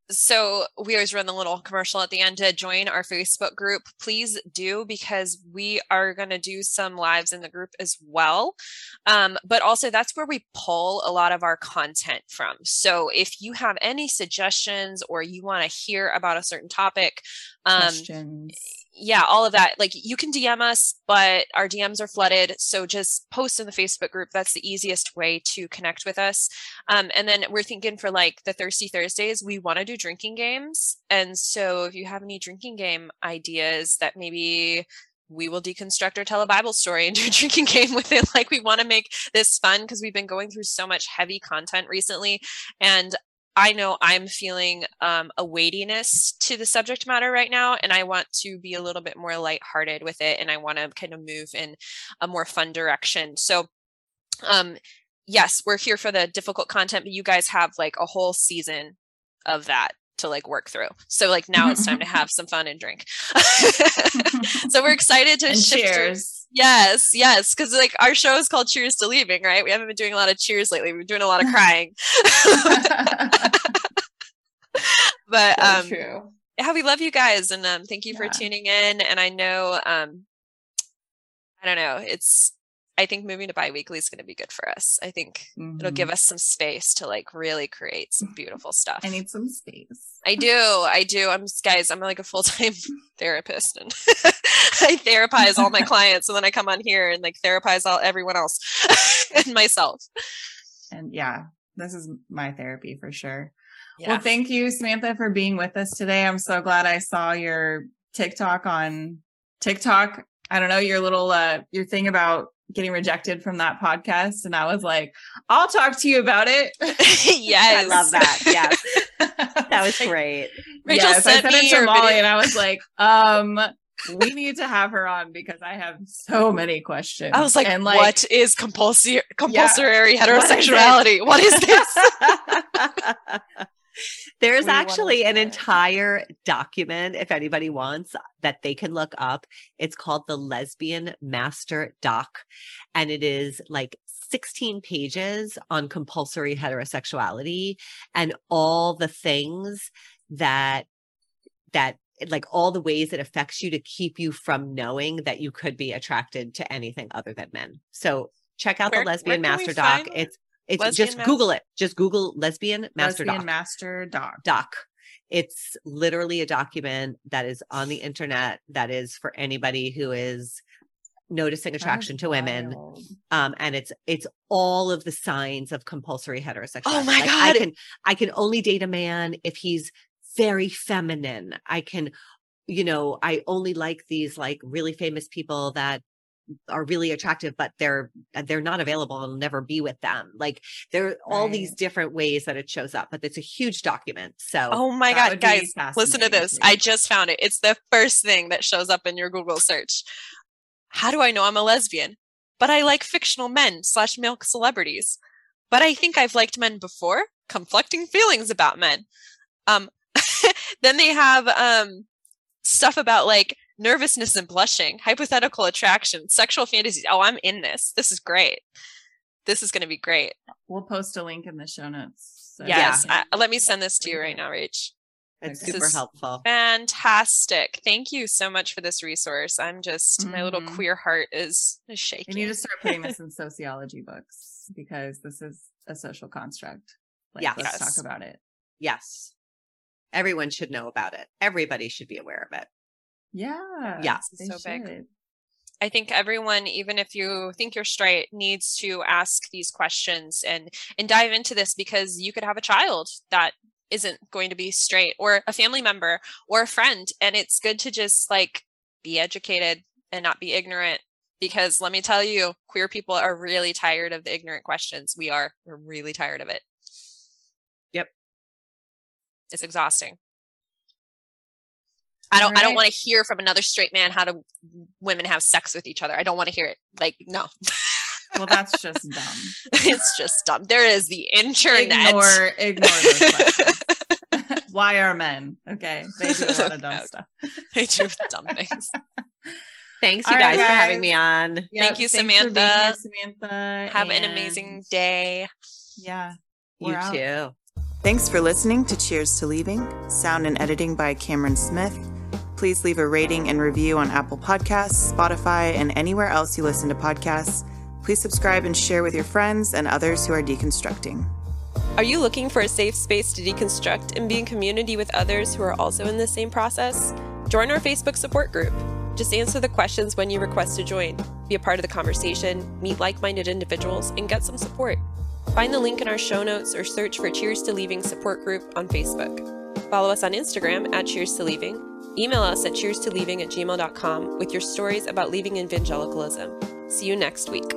Speaker 2: so we always run the little commercial at the end to join our Facebook group. Please do because we are going to do some lives in the group as well. Um, but also that's where we pull a lot of our content from. So if you have any suggestions or you want to hear about a certain topic, um, questions yeah, all of that. Like you can DM us, but our DMs are flooded. So just post in the Facebook group. That's the easiest way to connect with us. Um, and then we're thinking for like the Thirsty Thursdays, we want to do drinking games. And so if you have any drinking game ideas that maybe we will deconstruct or tell a Bible story and do a drinking game with it. Like we want to make this fun because we've been going through so much heavy content recently. And I know I'm feeling um, a weightiness to the subject matter right now, and I want to be a little bit more lighthearted with it, and I want to kind of move in a more fun direction. So, um, yes, we're here for the difficult content, but you guys have like a whole season of that to like work through. So like now it's time to have some fun and drink. so we're excited to
Speaker 1: cheers.
Speaker 2: Yes, yes, because like our show is called Cheers to Leaving, right? We haven't been doing a lot of cheers lately. We're doing a lot of crying. but so um,
Speaker 1: true.
Speaker 2: yeah, we love you guys, and um, thank you for tuning in. And I know, um, I don't know, it's. I think moving to biweekly is going to be good for us. I think it'll
Speaker 1: Mhm.
Speaker 2: give us some space to like really create some beautiful stuff.
Speaker 1: I need some space.
Speaker 2: I do. I do. I'm guys, I'm like a full-time therapist and I therapize all my clients and then I come on here and like therapize all everyone else and myself.
Speaker 1: And yeah, this is my therapy for sure.
Speaker 2: Yeah.
Speaker 1: Well, thank you, Samantha, for being with us today. I'm so glad I saw your TikTok on TikTok. I don't know, your little uh your thing about getting rejected from that podcast. And I was like, I'll talk to you about it.
Speaker 2: yes.
Speaker 3: I love that. Yeah.
Speaker 1: that
Speaker 3: was great.
Speaker 2: Rachel
Speaker 1: yes,
Speaker 2: sent
Speaker 1: I sent
Speaker 2: me
Speaker 1: it to Molly and I was like, um, we need to have her on because I have so many questions.
Speaker 2: I was like,
Speaker 1: and
Speaker 2: what is compulsory compulsory
Speaker 1: is it?
Speaker 2: heterosexuality? what is this?
Speaker 3: There's
Speaker 1: We
Speaker 3: actually an entire document, if anybody wants, that they can look up. It's called the Lesbian Master Doc, and it is like 16 pages on compulsory heterosexuality and all the things that that like all the ways it affects you to keep you from knowing that you could be attracted to anything other than men. So check out
Speaker 2: Where-
Speaker 3: the Lesbian
Speaker 2: where can we
Speaker 3: Master Doc. It's it's
Speaker 2: Lesbian
Speaker 3: just
Speaker 2: Mas-
Speaker 3: Google it. Just Google Lesbian Master
Speaker 1: Lesbian
Speaker 3: Doc
Speaker 1: Master Doc.
Speaker 3: doc. It's literally a document that is on the internet that is for anybody who is noticing attraction to women. Um, and it's it's all of the signs of compulsory heterosexuality.
Speaker 2: Oh my
Speaker 3: Like, I
Speaker 2: God.
Speaker 3: can I can only date a man if he's very feminine. I can, you know, I only like these like really famous people that are really attractive, but they're they're not available. I'll never be with them. Like there are all these different ways that it shows up, but it's a huge document. So
Speaker 2: Oh my god, guys, listen to this. I just found it. It's the first thing that shows up in your Google search. How do I know I'm a lesbian? But I like fictional men slash male celebrities. But I think I've liked men before. Conflicting feelings about men. Um, then they have um stuff about like nervousness and blushing, hypothetical attraction, sexual fantasies. Oh, I'm in this. This is great. This is going to be great.
Speaker 1: We'll post a link in the show notes. so
Speaker 2: Yes.
Speaker 1: you can-
Speaker 2: I- let me send this to you right now, Rach.
Speaker 3: it's
Speaker 1: Okay.
Speaker 3: super
Speaker 2: is
Speaker 3: helpful.
Speaker 2: Fantastic. Thank you so much for this resource. I'm just, my little
Speaker 1: Mhm.
Speaker 2: queer heart is, is
Speaker 1: We
Speaker 2: shaking.
Speaker 1: need to start putting this in sociology books because this is a social construct. Like,
Speaker 3: Yes.
Speaker 1: let's talk about it.
Speaker 3: Yes. Everyone should know about it. Everybody should be aware of it.
Speaker 1: Yeah.
Speaker 3: Yeah.
Speaker 2: So big. I think everyone, even if you think you're straight, needs to ask these questions and and dive into this because you could have a child that isn't going to be straight or a family member or a friend. And it's good to just like be educated and not be ignorant. Because let me tell you, queer people are really tired of the ignorant questions. We are. We're really tired of it.
Speaker 3: Yep.
Speaker 2: It's exhausting. I don't I don't want to hear from another straight man how do women have sex with each other. I don't want to hear it. Like, no.
Speaker 1: Well, that's just dumb.
Speaker 2: it's just dumb. There is the internet.
Speaker 1: Ignore, ignore those questions. Why are men? Okay. They do a lot of dumb
Speaker 2: Okay.
Speaker 1: stuff.
Speaker 2: they do dumb things.
Speaker 3: Thanks, you
Speaker 1: All right,
Speaker 3: guys, for having me on.
Speaker 2: Thank you,
Speaker 1: thanks for being here,
Speaker 2: Samantha.
Speaker 1: Samantha.
Speaker 2: Have an amazing day.
Speaker 1: Yeah.
Speaker 3: You
Speaker 1: out.
Speaker 3: too.
Speaker 4: Thanks for listening to Cheers to Leaving. Sound and editing by Cameron Smith. Please leave a rating and review on Apple Podcasts, Spotify, and anywhere else you listen to podcasts. Please subscribe and share with your friends and others who are deconstructing.
Speaker 5: Are you looking for a safe space to deconstruct and be in community with others who are also in the same process? Join our Facebook support group. Just answer the questions when you request to join. Be a part of the conversation, meet like minded individuals, and get some support. Find the link in our show notes or search for Cheers to Leaving support group on Facebook. Follow us on Instagram at Cheers to Leaving. Email us at cheers to leaving at gmail.com with your stories about leaving evangelicalism. See you next week.